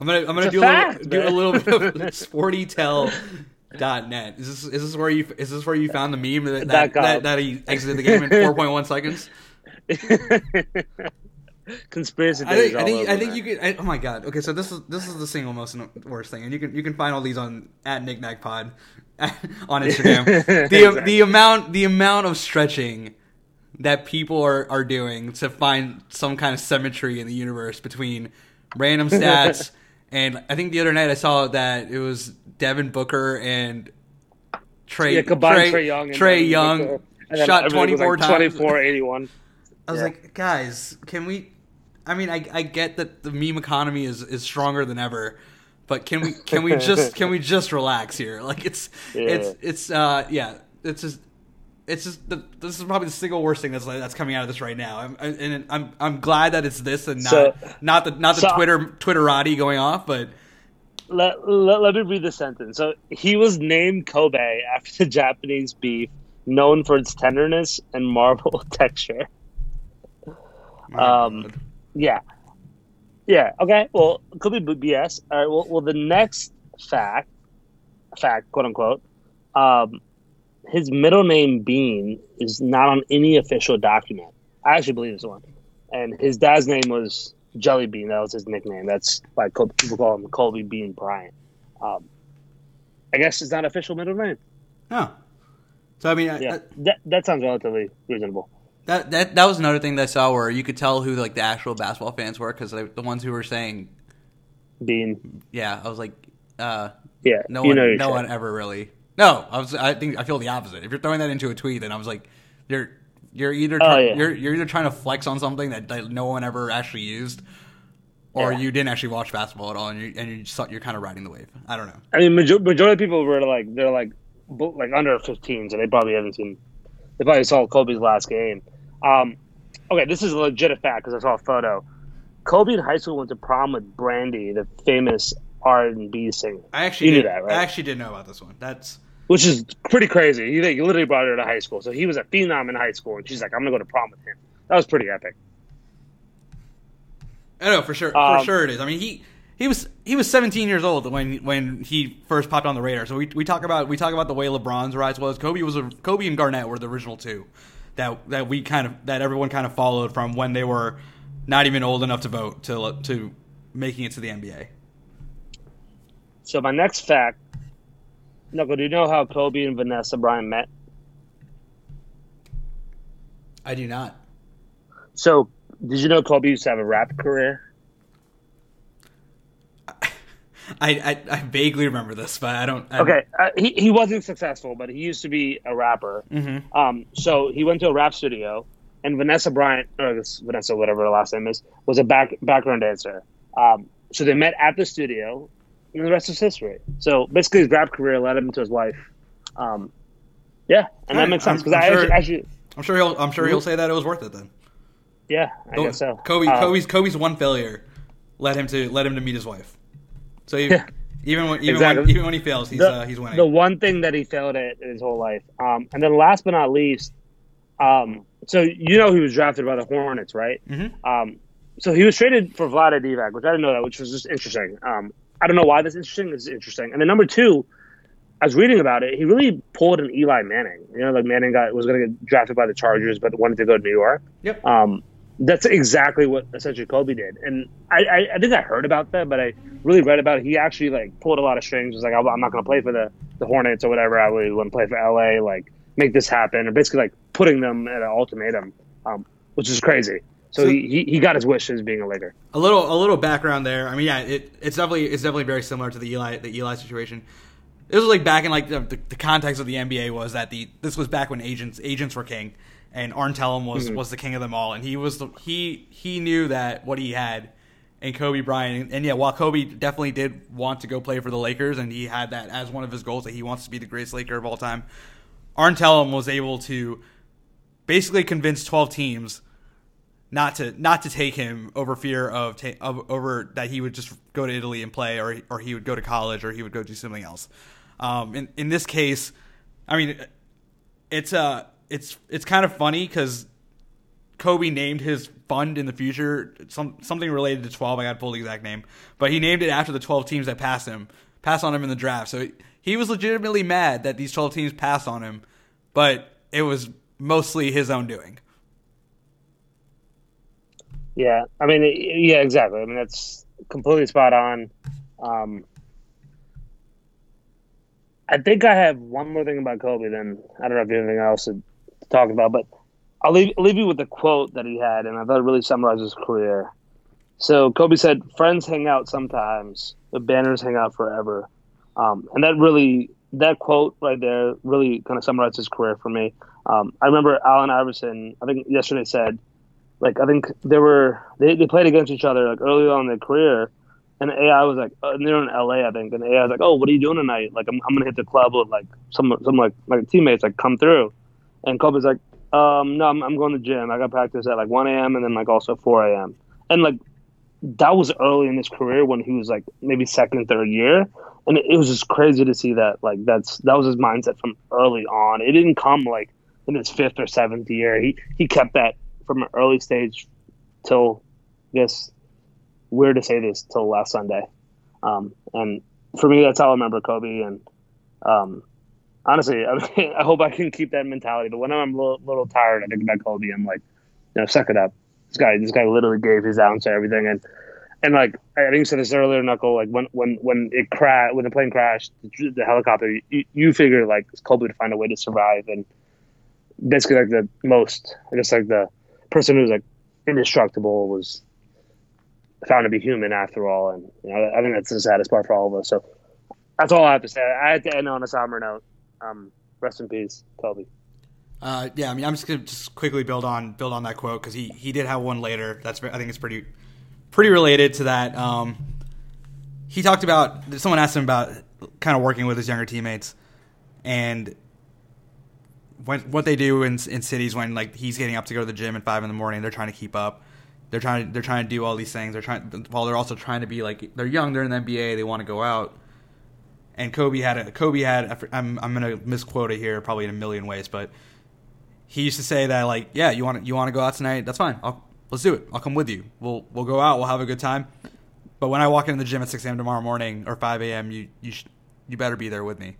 [SPEAKER 2] I'm gonna I'm gonna do
[SPEAKER 3] fact,
[SPEAKER 2] a little, do a little bit of [LAUGHS] sportytell.net. Is this is this where you is this where you found the meme that
[SPEAKER 3] Dot
[SPEAKER 2] that, that, that he exited the game in 4.1 [LAUGHS] seconds? [LAUGHS]
[SPEAKER 3] conspiracy
[SPEAKER 2] I think I think I think you could. I, oh my god. Okay, so this is this is the single most worst thing, and you can you can find all these on at Nick Knickknack Pod [LAUGHS] on Instagram. the
[SPEAKER 3] Exactly.
[SPEAKER 2] the amount the amount of stretching that people are are doing to find some kind of symmetry in the universe between random stats and I think the other night I saw that it was Devin Booker and Trae
[SPEAKER 3] yeah, combined
[SPEAKER 2] Trae,
[SPEAKER 3] Trae Young, Trae
[SPEAKER 2] Young
[SPEAKER 3] Booker,
[SPEAKER 2] shot 24
[SPEAKER 3] like
[SPEAKER 2] times.
[SPEAKER 3] 24, 81.
[SPEAKER 2] I was
[SPEAKER 3] Yeah.
[SPEAKER 2] like, guys, can we? I mean, I, I get that the meme economy is, is stronger than ever, but can we can we just [LAUGHS] can we just relax here? Like it's it's it's uh yeah, it's just it's just the, this is probably the single worst thing that's that's coming out of this right now. I'm, I- and I'm I'm glad that it's this and not
[SPEAKER 3] So-
[SPEAKER 2] not the not the
[SPEAKER 3] so-
[SPEAKER 2] Twitter Twitterati going off, but
[SPEAKER 3] Let, let, let me read the sentence. So he was named Kobe after the Japanese beef, known for its tenderness and marble [LAUGHS] texture. Um, Yeah. Yeah. Okay. Well, it could be BS. All right. Well, well, the next fact, fact, quote unquote, um, his middle name Bean is not on any official document. I actually believe this one. And his dad's name was Jelly Bean. That was his nickname. That's why people call him Kobe Bean Bryant. Um, I guess it's not official middle name.
[SPEAKER 2] no. So I mean,
[SPEAKER 3] Yeah,
[SPEAKER 2] I-
[SPEAKER 3] that that sounds relatively reasonable.
[SPEAKER 2] That that that was another thing that I saw where you could tell who like the actual basketball fans were because the ones who were saying,
[SPEAKER 3] Bean.
[SPEAKER 2] yeah, I was like, uh,
[SPEAKER 3] Yeah.
[SPEAKER 2] no one, no one ever really. No, I was. I think I feel the opposite. If you're throwing that into a tweet, then I was like, you're you're either
[SPEAKER 3] Oh, yeah.
[SPEAKER 2] you're you're either trying to flex on something that, that no one ever actually used, or
[SPEAKER 3] Yeah.
[SPEAKER 2] you didn't actually watch basketball at all, and you and you just, you're kind of riding the wave. I don't know.
[SPEAKER 3] I mean, major- majority of people were like they're like like under 15, so they probably haven't seen. They probably saw Kobe's last game. Um, okay, this is a legit fact because I saw a photo. Kobe in high school went to prom with Brandy, the famous R and B singer,
[SPEAKER 2] I actually
[SPEAKER 3] You knew
[SPEAKER 2] did,
[SPEAKER 3] that, right?
[SPEAKER 2] I actually did know about this one. That's
[SPEAKER 3] which is pretty crazy. He, he literally brought her to high school, so he was a phenom in high school, and she's like, "I'm gonna go to prom with him." That was pretty epic.
[SPEAKER 2] I know for sure. for
[SPEAKER 3] Um,
[SPEAKER 2] sure it is. I mean, he he was he was 17 years old when when he first popped on the radar. So we, we talk about we talk about the way LeBron's rise was. Kobe was a, Kobe and Garnett were the original two that that we kind of that everyone kind of followed from when they were not even old enough to vote to to making it to the NBA.
[SPEAKER 3] So my next fact, Knuckle, do you know how Kobe and Vanessa Bryant met?
[SPEAKER 2] I do not.
[SPEAKER 3] So did you know Kobe used to have a rap career? [LAUGHS]
[SPEAKER 2] I, I, I vaguely remember this, but I don't. I,
[SPEAKER 3] Okay, uh, he he wasn't successful, but he used to be a rapper.
[SPEAKER 2] Mm-hmm.
[SPEAKER 3] Um, so he went to a rap studio, and Vanessa Bryant, or this Vanessa, whatever her last name is, was a back background dancer. Um, so they met at the studio, and the rest is history. So basically, his rap career led him to his wife. Um, yeah, and that makes sense
[SPEAKER 2] I'm-
[SPEAKER 3] because I
[SPEAKER 2] I'm
[SPEAKER 3] actually,
[SPEAKER 2] sure-
[SPEAKER 3] actually,
[SPEAKER 2] I'm sure he'll I'm sure he'll say that it was worth it then.
[SPEAKER 3] yeah, I guess so.
[SPEAKER 2] Kobe
[SPEAKER 3] Um,
[SPEAKER 2] Kobe's Kobe's one failure led him to led him to meet his wife. So he,
[SPEAKER 3] Yeah.
[SPEAKER 2] even when even
[SPEAKER 3] Exactly.
[SPEAKER 2] when even when he fails, he's
[SPEAKER 3] the,
[SPEAKER 2] uh, he's winning.
[SPEAKER 3] the one thing that he failed at in his whole life. Um, and then last but not least, um, so you know he was drafted by the Hornets, right?
[SPEAKER 2] Mhm.
[SPEAKER 3] Um, so he was traded for Vlade Divac, which I didn't know that, which was just interesting. Um, I don't know why that's interesting. It's interesting. And then number two, I was reading about it. He really pulled an Eli Manning. You know, like Manning got was going to get drafted by the Chargers, but wanted to go to New York.
[SPEAKER 2] Yep.
[SPEAKER 3] Um, that's exactly what essentially Kobe did, and I, I, I think I heard about that, but I really read about it. He actually like pulled a lot of strings. Was like, I'm I'm not going to play for the, the Hornets or whatever. I really want to play for LA. Like, make this happen, or basically like putting them at an ultimatum, um, which is crazy. So,
[SPEAKER 2] So-
[SPEAKER 3] he, he got his wish as being a Laker.
[SPEAKER 2] a little a little background there. I mean, yeah, it, it's definitely it's definitely very similar to the Eli the Eli situation. It was like back in like the, the, context of the NBA was that the this was back when agents agents were king and Arn Tellem was mm-hmm. was the king of them all, and he was the, he he knew that what he had and Kobe Bryant, and, and yeah, while Kobe definitely did want to go play for the Lakers, and he had that as one of his goals that he wants to be the greatest Laker of all time, Arn Tellem was able to basically convince twelve teams not to not to take him over fear of, ta- of over that he would just go to Italy and play, or or he would go to college, or he would go do something else. Um, in in this case, I mean, it's uh it's it's kind of funny because Kobe named his fund in the future some something related to twelve. I got to pull the exact name, but he named it after the twelve teams that passed him, passed on him in the draft. So he was legitimately mad that these twelve teams passed on him, but it was mostly his own doing.
[SPEAKER 3] Yeah, I mean, yeah, exactly. I mean, that's completely spot on. Um, I think I have one more thing about Kobe. Then I don't know if you have anything else to talk about, but I'll leave, leave you with the quote that he had, and I thought it really summarizes his career. So Kobe said, "Friends hang out sometimes, but banners hang out forever," um, and that really, that quote right there, really kind of summarizes his career for me. Um, I remember Allen Iverson. I think yesterday said, like, I think they were they, they played against each other like early on in their career, and AI was like, uh, they're in LA, I think, and AI was like, "Oh, what are you doing tonight? Like, I'm, I'm gonna hit the club with like some some like my teammates like come through," and Kobe's like, um, "No, I'm, I'm going to gym. I got practice at like 1 a.m. and then like also 4 a.m." And like that was early in his career when he was like maybe second, third year, and it, it was just crazy to see that. Like that's that was his mindset from early on. It didn't come like in his fifth or seventh year. He he kept that from an early stage till I guess weird to say this till last Sunday. Um, and for me, that's how I remember Kobe. And um, honestly, [LAUGHS] I, mean, I, hope I can keep that mentality. But when I'm a little, little tired, I think about Kobe. I'm like, you know, suck it up. This guy, this guy literally gave his ounce to everything. And and like I think you said this earlier, Knuckle. Like when when when it crashed, when the plane crashed, the, the helicopter, you, you figure like Kobe would find a way to survive. And basically, like the most, I guess, like the person who's like indestructible was found to be human after all. And you know, I think that's the saddest part for all of us. So that's all I have to say. I had to end on a somber note. Um, rest in peace, Kobe.
[SPEAKER 2] Uh, yeah, I mean, I'm just gonna just quickly build on build on that quote because he he did have one later. That's I think it's pretty pretty related to that. Um, he talked about someone asked him about kind of working with his younger teammates and when, what they do in in cities when like he's getting up to go to the gym at five in the morning. They're trying to keep up. They're trying. to They're trying to do all these things. They're trying. While they're also trying to be like they're young. They're in the NBA. They want to go out. And Kobe had a Kobe had. I'm I'm gonna misquote it here probably in a million ways, but he used to say that like yeah you want you want to go out tonight that's fine I'll, let's do it I'll come with you we'll we'll go out we'll have a good time but when I walk into the gym at 6 a.m. tomorrow morning or 5 a.m. you you sh- you better be there with me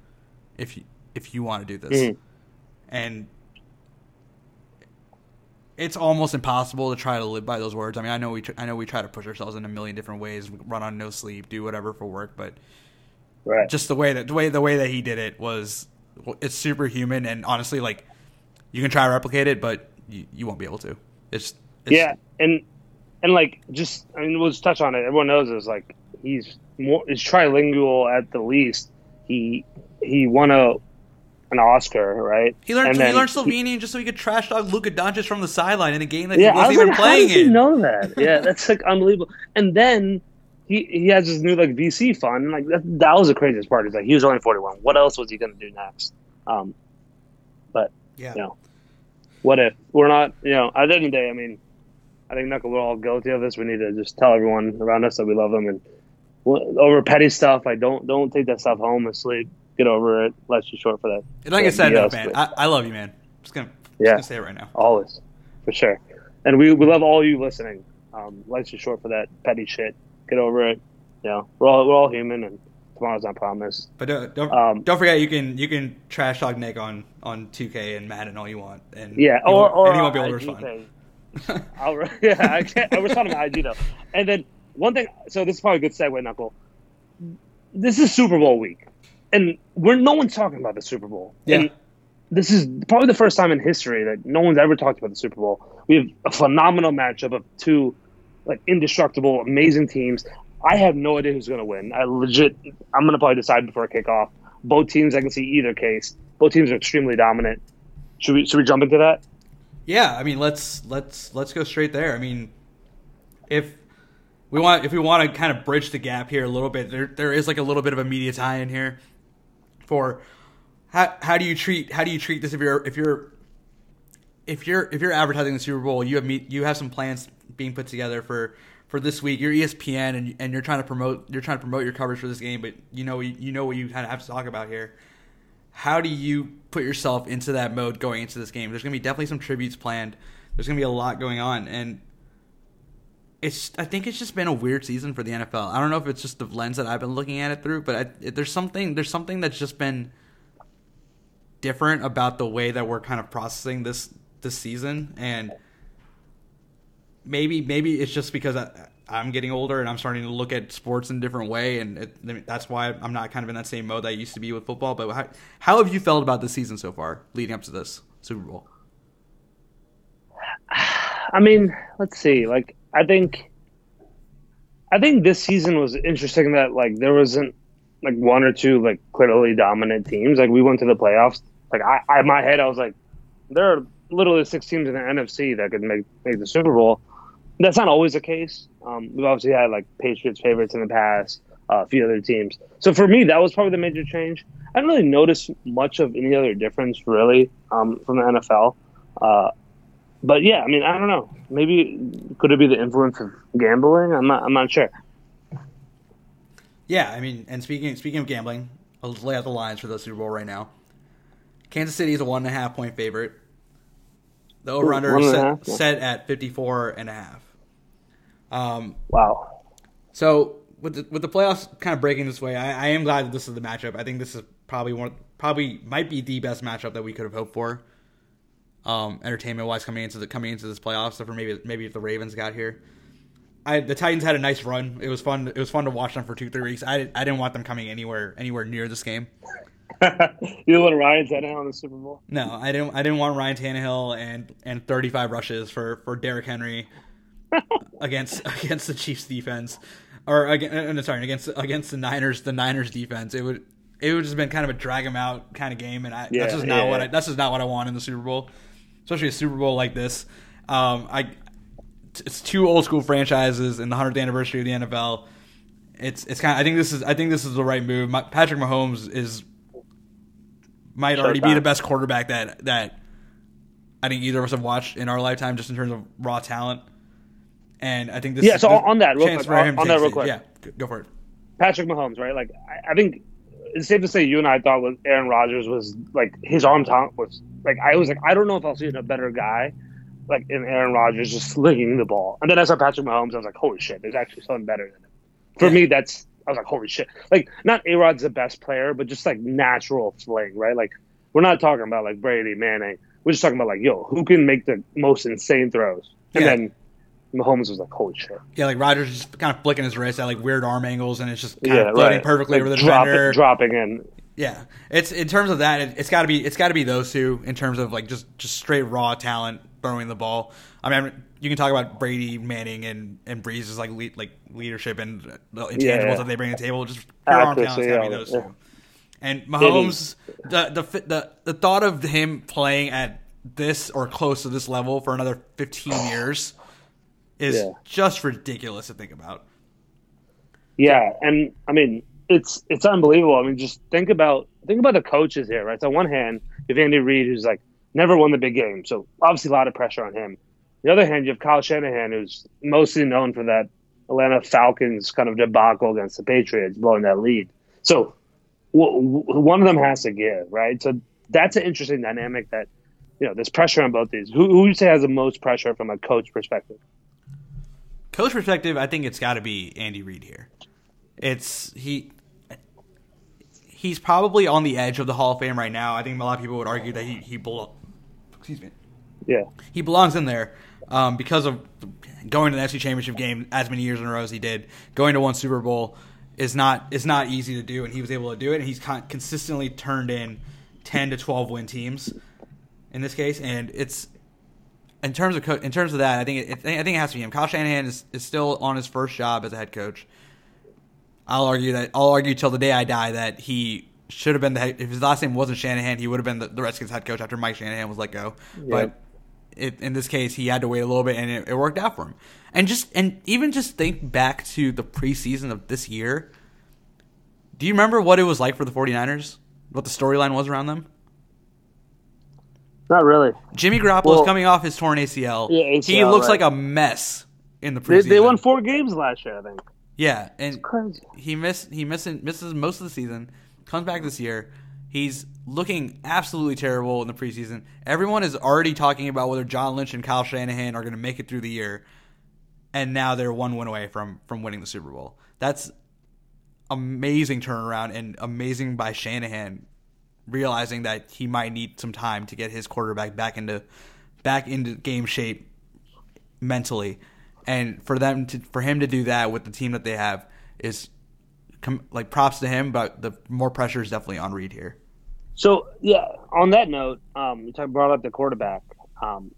[SPEAKER 2] if you if you want to do this mm-hmm. And it's almost impossible to try to live by those words. I mean, I know we tr- I know we try to push ourselves in a million different ways, run on no sleep, do whatever for work, but right. just the way that the way the way that he did it was it's superhuman and honestly like you can try to replicate it, but you, you won't be able to. It's, it's
[SPEAKER 3] yeah, and and like just I mean, we'll just touch on it. Everyone knows this. Like he's more is trilingual at the least. He he won a an Oscar, right?
[SPEAKER 2] He learned he learned Slovenian he, just so he could trash talk Luka Doncic from the sideline in a game that yeah, he wasn't was even like, playing
[SPEAKER 3] how does in. He know that? Yeah, that's like unbelievable. And then he he has his new like VC fund. Like that, that was the craziest part. He's like he was only forty one. What else was he going to do next? Um, but yeah, you know, what if we're not? You know, at the end of the day, I mean, I think Knuckle, we're all guilty of this. We need to just tell everyone around us that we love them and over petty stuff. I don't don't take that stuff home and sleep get over it. Life's too short for that.
[SPEAKER 2] And like I said, no, man, I, I, love you, man. I'm just gonna, yeah, gonna say it right now.
[SPEAKER 3] Always, for sure. And we, we love all you listening. Um, life's too short for that petty shit. Get over it. You know, we're all we're all human, and tomorrow's not promised.
[SPEAKER 2] But don't don't, um, don't forget you can you can trash talk Nick on on 2K and Madden all you want, and
[SPEAKER 3] yeah, or or
[SPEAKER 2] and he won't be able to respond. [LAUGHS]
[SPEAKER 3] I'll, [LAUGHS] yeah, I can't. I respond to my IG though. And then one thing. So this is probably a good segue, Knuckle. This is Super Bowl week and we're no one's talking about the Super Bowl.
[SPEAKER 2] Yeah.
[SPEAKER 3] And this is probably the first time in history that no one's ever talked about the Super Bowl. We have a phenomenal matchup of two like indestructible, amazing teams. I have no idea who's going to win. I legit, I'm going to probably decide before kickoff. Both teams, I can see either case. Both teams are extremely dominant. Should we should we jump into that?
[SPEAKER 2] Yeah, I mean let's let's let's go straight there. I mean, if we want if we want to kind of bridge the gap here a little bit, there there is like a little bit of a media tie in here for how how do you treat how do you treat this if you're if you're if you're if you're advertising the Super Bowl, you have meet, you have some plans being put together for for this week. You're ESPN and and you're trying to promote you're trying to promote your coverage for this game, but you know you know what you kind of have to talk about here. How do you put yourself into that mode going into this game? There's going to be definitely some tributes planned. There's going to be a lot going on and it's I think it's just been a weird season for the NFL. I don't know if it's just the lens that I've been looking at it through, but I, there's something there's something that's just been different about the way that we're kind of processing this this season and maybe maybe it's just because I, I'm getting older and I'm starting to look at sports in a different way, and it, that's why I'm not kind of in that same mode that I used to be with football. But how, how have you felt about the season so far, leading up to this Super Bowl? [SIGHS]
[SPEAKER 3] I mean, let's see. Like, I think, I think this season was interesting that like there wasn't like one or two like clearly dominant teams. Like we went to the playoffs. Like I, I in my head, I was like, there are literally six teams in the NFC that could make make the Super Bowl. That's not always the case. Um, we've obviously had like Patriots favorites in the past, uh, a few other teams. So for me, that was probably the major change. I didn't really notice much of any other difference really um, from the NFL. Uh, but yeah, I mean, I don't know. Maybe could it be the influence of gambling? I'm not. I'm not sure.
[SPEAKER 2] Yeah, I mean, and speaking speaking of gambling, I'll just lay out the lines for the Super Bowl right now. Kansas City is a one and a half point favorite. The over under is set, yeah. set, at 54 and a half. Um,
[SPEAKER 3] wow.
[SPEAKER 2] So with the, with the playoffs kind of breaking this way, I, I am glad that this is the matchup. I think this is probably one, probably might be the best matchup that we could have hoped for um, entertainment wise coming into the coming into this playoffs. So for maybe maybe if the Ravens got here, I the Titans had a nice run. It was fun. It was fun to watch them for two three weeks. I I didn't want them coming anywhere anywhere near this game. [LAUGHS]
[SPEAKER 3] you want Ryan Tannehill in the Super Bowl.
[SPEAKER 2] No, I didn't. I didn't want Ryan Tannehill and and 35 rushes for for Derrick Henry [LAUGHS] against against the Chiefs defense, or again. Uh, sorry, against against the Niners the Niners defense. It would it would just been kind of a drag them out kind of game, and I, yeah, that's just not yeah, what I, that's just not what I want in the Super Bowl especially a Super Bowl like this. Um, I it's two old school franchises in the hundredth anniversary of the NFL. It's it's kind. Of, I think this is I think this is the right move. My, Patrick Mahomes is might already be the best quarterback that that I think either of us have watched in our lifetime, just in terms of raw talent. And I think this.
[SPEAKER 3] Yeah. So on that, real quick, on, on that, real quick.
[SPEAKER 2] Yeah, go for it.
[SPEAKER 3] Patrick Mahomes, right? Like I, I think it's safe to say you and I thought was Aaron Rodgers was like his arm talent was like I was like I don't know if I'll see a better guy like in Aaron Rodgers just slinging the ball. And then I saw Patrick Mahomes, I was like, holy shit, there's actually something better than him. For yeah. me, that's I was like, holy shit. Like not A Rod's the best player, but just like natural fling, right? Like we're not talking about like Brady Manning. We're just talking about like, yo, who can make the most insane throws? And yeah. then Mahomes was like, "Holy shit!"
[SPEAKER 2] Yeah, like Rodgers just kind of flicking his wrist at like weird arm angles, and it's just kind yeah, of floating right. perfectly like over the drop, defender,
[SPEAKER 3] dropping in.
[SPEAKER 2] Yeah, it's in terms of that, it, has got to be it's got to be those two in terms of like just just straight raw talent throwing the ball. I mean, you can talk about Brady, Manning, and and Brees' like lead, like leadership and the intangibles yeah. that they bring to the table. Just pure arm talent, got to be those yeah. two. And Mahomes, the, the the the thought of him playing at this or close to this level for another 15 years is yeah. just ridiculous to think about.
[SPEAKER 3] Yeah, and I mean it's it's unbelievable. I mean, just think about think about the coaches here, right? So on one hand, you have Andy Reid, who's like never won the big game, so obviously a lot of pressure on him. The other hand, you have Kyle Shanahan, who's mostly known for that Atlanta Falcons kind of debacle against the Patriots, blowing that lead. So w- w- one of them has to give, right? So that's an interesting dynamic. That you know, there's pressure on both these. Who, who you say has the most pressure from a coach perspective?
[SPEAKER 2] Coach perspective, I think it's got to be Andy Reid here. It's he. He's probably on the edge of the Hall of Fame right now. I think a lot of people would argue that he he belongs. Excuse me.
[SPEAKER 3] Yeah.
[SPEAKER 2] He belongs in there um, because of going to the NFC Championship game as many years in a row as he did. Going to one Super Bowl is not is not easy to do, and he was able to do it. And he's con- consistently turned in ten to twelve win teams in this case, and it's in terms of co- in terms of that, I think it, I think it has to be him. Kyle Shanahan is, is still on his first job as a head coach. I'll argue that I'll argue till the day I die that he should have been the head, if his last name wasn't Shanahan, he would have been the, the Redskins head coach after Mike Shanahan was let go. Yep. But it, in this case, he had to wait a little bit, and it, it worked out for him. And just and even just think back to the preseason of this year. Do you remember what it was like for the 49ers? What the storyline was around them?
[SPEAKER 3] Not really.
[SPEAKER 2] Jimmy Garoppolo's well, coming off his torn ACL. Yeah, ACL, he looks right. like a mess in the preseason.
[SPEAKER 3] They, they, won four games last year, I think.
[SPEAKER 2] Yeah, and he missed he misses misses most of the season. Comes back this year. He's looking absolutely terrible in the preseason. Everyone is already talking about whether John Lynch and Kyle Shanahan are going to make it through the year, and now they're one win away from from winning the Super Bowl. That's amazing turnaround and amazing by Shanahan realizing that he might need some time to get his quarterback back into back into game shape mentally. and for them to for him to do that with the team that they have is com- like props to him. But the more pressure is definitely on Reid here.
[SPEAKER 3] So yeah, on that note, um, you talk brought up the quarterback. Um,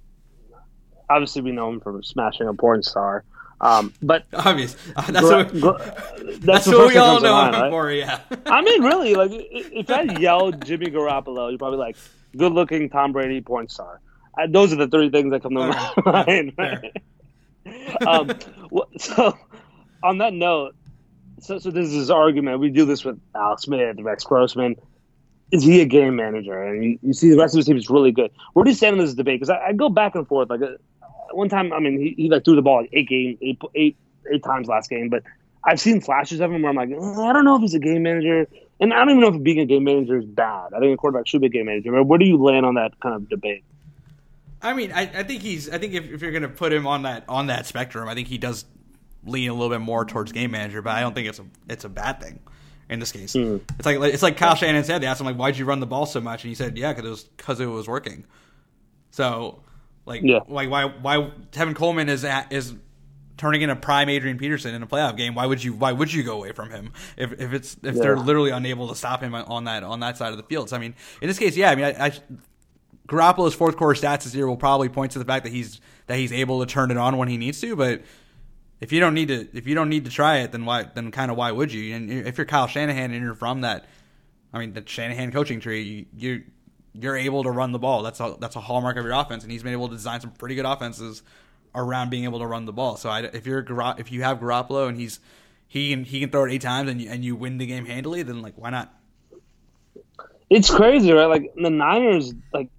[SPEAKER 3] obviously, we know him from smashing a porn star. Um, but
[SPEAKER 2] Obvious. Uh, [LAUGHS] that's what,
[SPEAKER 3] Gra-
[SPEAKER 2] that's,
[SPEAKER 3] that's
[SPEAKER 2] what we all know him
[SPEAKER 3] right?
[SPEAKER 2] for. Yeah. [LAUGHS]
[SPEAKER 3] I mean, really, like if I yelled Jimmy Garoppolo, you're probably like good-looking Tom Brady porn star. Uh, those are the three things that come to
[SPEAKER 2] Okay.
[SPEAKER 3] my [LAUGHS] mind.
[SPEAKER 2] Fair.
[SPEAKER 3] um, so, on that note, so so this is his argument. We do this with Alex Smith, Rex Grossman. Is he a game manager? And you, you see the rest of his team is really good. Where do you stand in this debate? Because I, I go back and forth. Like uh, one time, I mean, he, he like threw the ball like eight game, eight, eight, eight times last game, but I've seen flashes of him where I'm like, "Uh, I don't know if he's a game manager, and I don't even know if being a game manager is bad. I think a quarterback should be a game manager. But where do you land on that kind of debate?
[SPEAKER 2] I mean, I, I think he's. I think if, if you're going to put him on that on that spectrum, I think he does lean a little bit more towards game manager. But I don't think it's a it's a bad thing in this case.
[SPEAKER 3] Hmm.
[SPEAKER 2] It's like it's like Kyle Shannon said. They asked him like, "Why'd you run the ball so much?" And he said, "Yeah, because it was because it was working." So, like,
[SPEAKER 3] Yeah.
[SPEAKER 2] like why why Tevin Coleman is at, is turning in a prime Adrian Peterson in a playoff game? Why would you why would you go away from him if, if it's if they're literally unable to stop him on that on that side of the field? So I mean, in this case, yeah, I mean, I, I Garoppolo's fourth quarter stats this year will probably point to the fact that he's that he's able to turn it on when he needs to. But if you don't need to, if you don't need to try it, then why? Then kind of why would you? And if you're Kyle Shanahan and you're from that, I mean, the Shanahan coaching tree, you, you you're able to run the ball. That's a that's a hallmark of your offense, and he's been able to design some pretty good offenses around being able to run the ball. So I, if you're if you have Garoppolo and he's he can he can throw it eight times and you, and you win the game handily, then like why not?
[SPEAKER 3] It's crazy, right? Like the Niners, like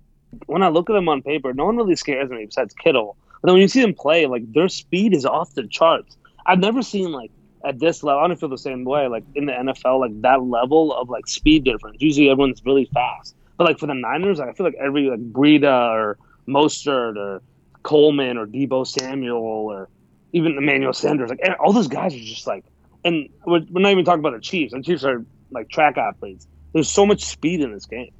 [SPEAKER 3] when I look at them on paper, no one really scares me besides Kittle. But then when you see them play, like their speed is off the charts. I've never seen like at this level. I don't feel the same way. Like in the NFL, like that level of like speed difference. Usually everyone's really fast, but like for the Niners, I feel like every like Breida or Mostert or Coleman or Deebo Samuel or even Emmanuel Sanders, like all those guys are just like. And we're, we're not even talking about the Chiefs. The Chiefs are like track athletes. There's so much speed in this game.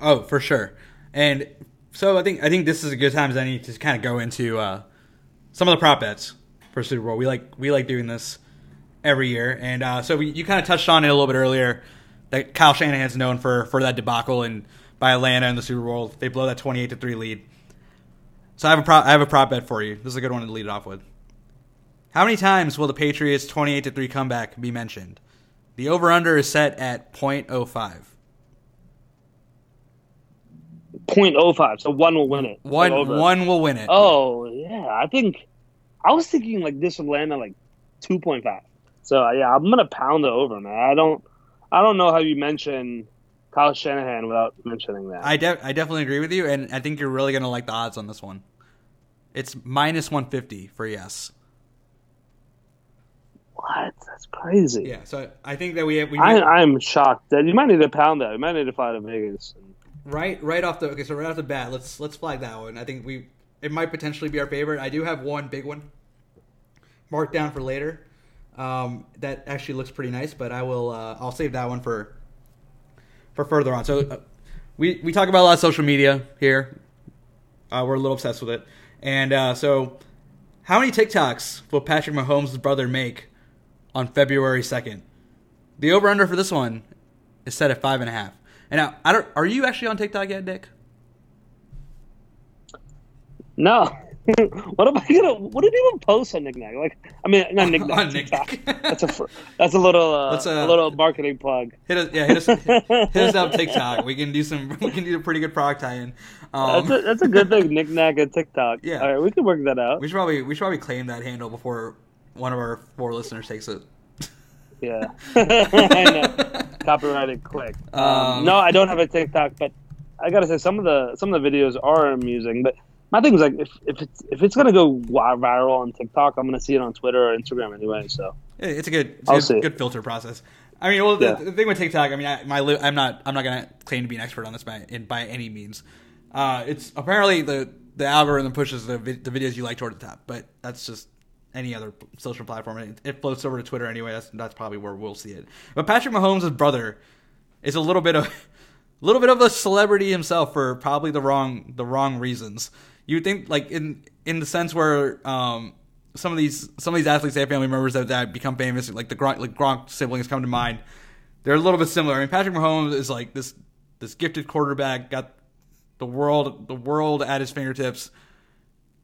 [SPEAKER 2] Oh, for sure. And so I think I think this is a good time as any to kind of go into uh, some of the prop bets for Super Bowl. We like we like doing this every year, and uh, so we, you kind of touched on it a little bit earlier that Kyle Shanahan's known for for that debacle and by Atlanta in the Super Bowl. They blow that twenty eight to three lead. So I have a prop I have a prop bet for you. This is a good one to lead it off with. How many times will the Patriots twenty eight to three comeback be mentioned? The over under is set at 0.05.
[SPEAKER 3] 0.05, so one will win it.
[SPEAKER 2] One one will win it.
[SPEAKER 3] Oh yeah, I think I was thinking like this would land at like 2.5. So yeah, I'm gonna pound the over, man. I don't, I don't know how you mention Kyle Shanahan without mentioning that.
[SPEAKER 2] I de- I definitely agree with you, and I think you're really gonna like the odds on this one. It's minus one fifty for yes.
[SPEAKER 3] what? That's crazy.
[SPEAKER 2] Yeah, so I think that we have we
[SPEAKER 3] I, I'm shocked that you might need to pound that. You might need to fly to Vegas.
[SPEAKER 2] right right off the okay. So right off the bat, let's let's flag that one. I think we it might potentially be our favorite. I do have one big one marked down for later. Um, that actually looks pretty nice, but I will uh, I'll save that one for for further on. So uh, we we talk about a lot of social media here. Uh, we're a little obsessed with it, and uh, so how many TikToks will Patrick Mahomes' brother make on February second? The over under for this one is set at five and a half. And now, I don't. Are you actually on TikTok yet, Dick?
[SPEAKER 3] No. [LAUGHS] what am I gonna? What did you even post on Knickknack? Like, I mean, not [LAUGHS] Knickknack.
[SPEAKER 2] On
[SPEAKER 3] TikTok.
[SPEAKER 2] Knickknack.
[SPEAKER 3] that's a that's a little uh,
[SPEAKER 2] That's a-
[SPEAKER 3] a little marketing plug.
[SPEAKER 2] Hit us, yeah, hit us, hit us up [LAUGHS] TikTok. We can do some. We can do a pretty good product tie-in. Um,
[SPEAKER 3] That's a, that's a good thing, Knickknack and TikTok.
[SPEAKER 2] Yeah.
[SPEAKER 3] All right, we can work that out.
[SPEAKER 2] we should probably we should probably claim that handle before one of our four listeners takes it.
[SPEAKER 3] Yeah. I know. Copyrighted quick. Um,
[SPEAKER 2] Um,
[SPEAKER 3] no, I don't have a TikTok, but I gotta say some of the some of the videos are amusing. But my thing was like, if, if it's if it's gonna go viral on TikTok, I'm gonna see it on Twitter or Instagram anyway. So
[SPEAKER 2] It's a good, it's a good, good filter process. I mean, well, the,
[SPEAKER 3] Yeah.
[SPEAKER 2] the thing with TikTok, I mean, I, my li- I'm not I'm not gonna claim to be an expert on this by in, by any means. Uh, it's apparently the the algorithm pushes the vi- the videos you like toward the top, but that's just any other social platform. It, it floats over to Twitter anyway. That's that's probably where we'll see it. But Patrick Mahomes' brother is a little bit of a [LAUGHS] little bit of a celebrity himself for probably the wrong the wrong reasons. You would think like in in the sense where um some of these some of these athletes they have family members that, that become famous, like the Gronk, like Gronk siblings come to mind. They're a little bit similar. I mean, Patrick Mahomes is like this this gifted quarterback, got the world the world at his fingertips,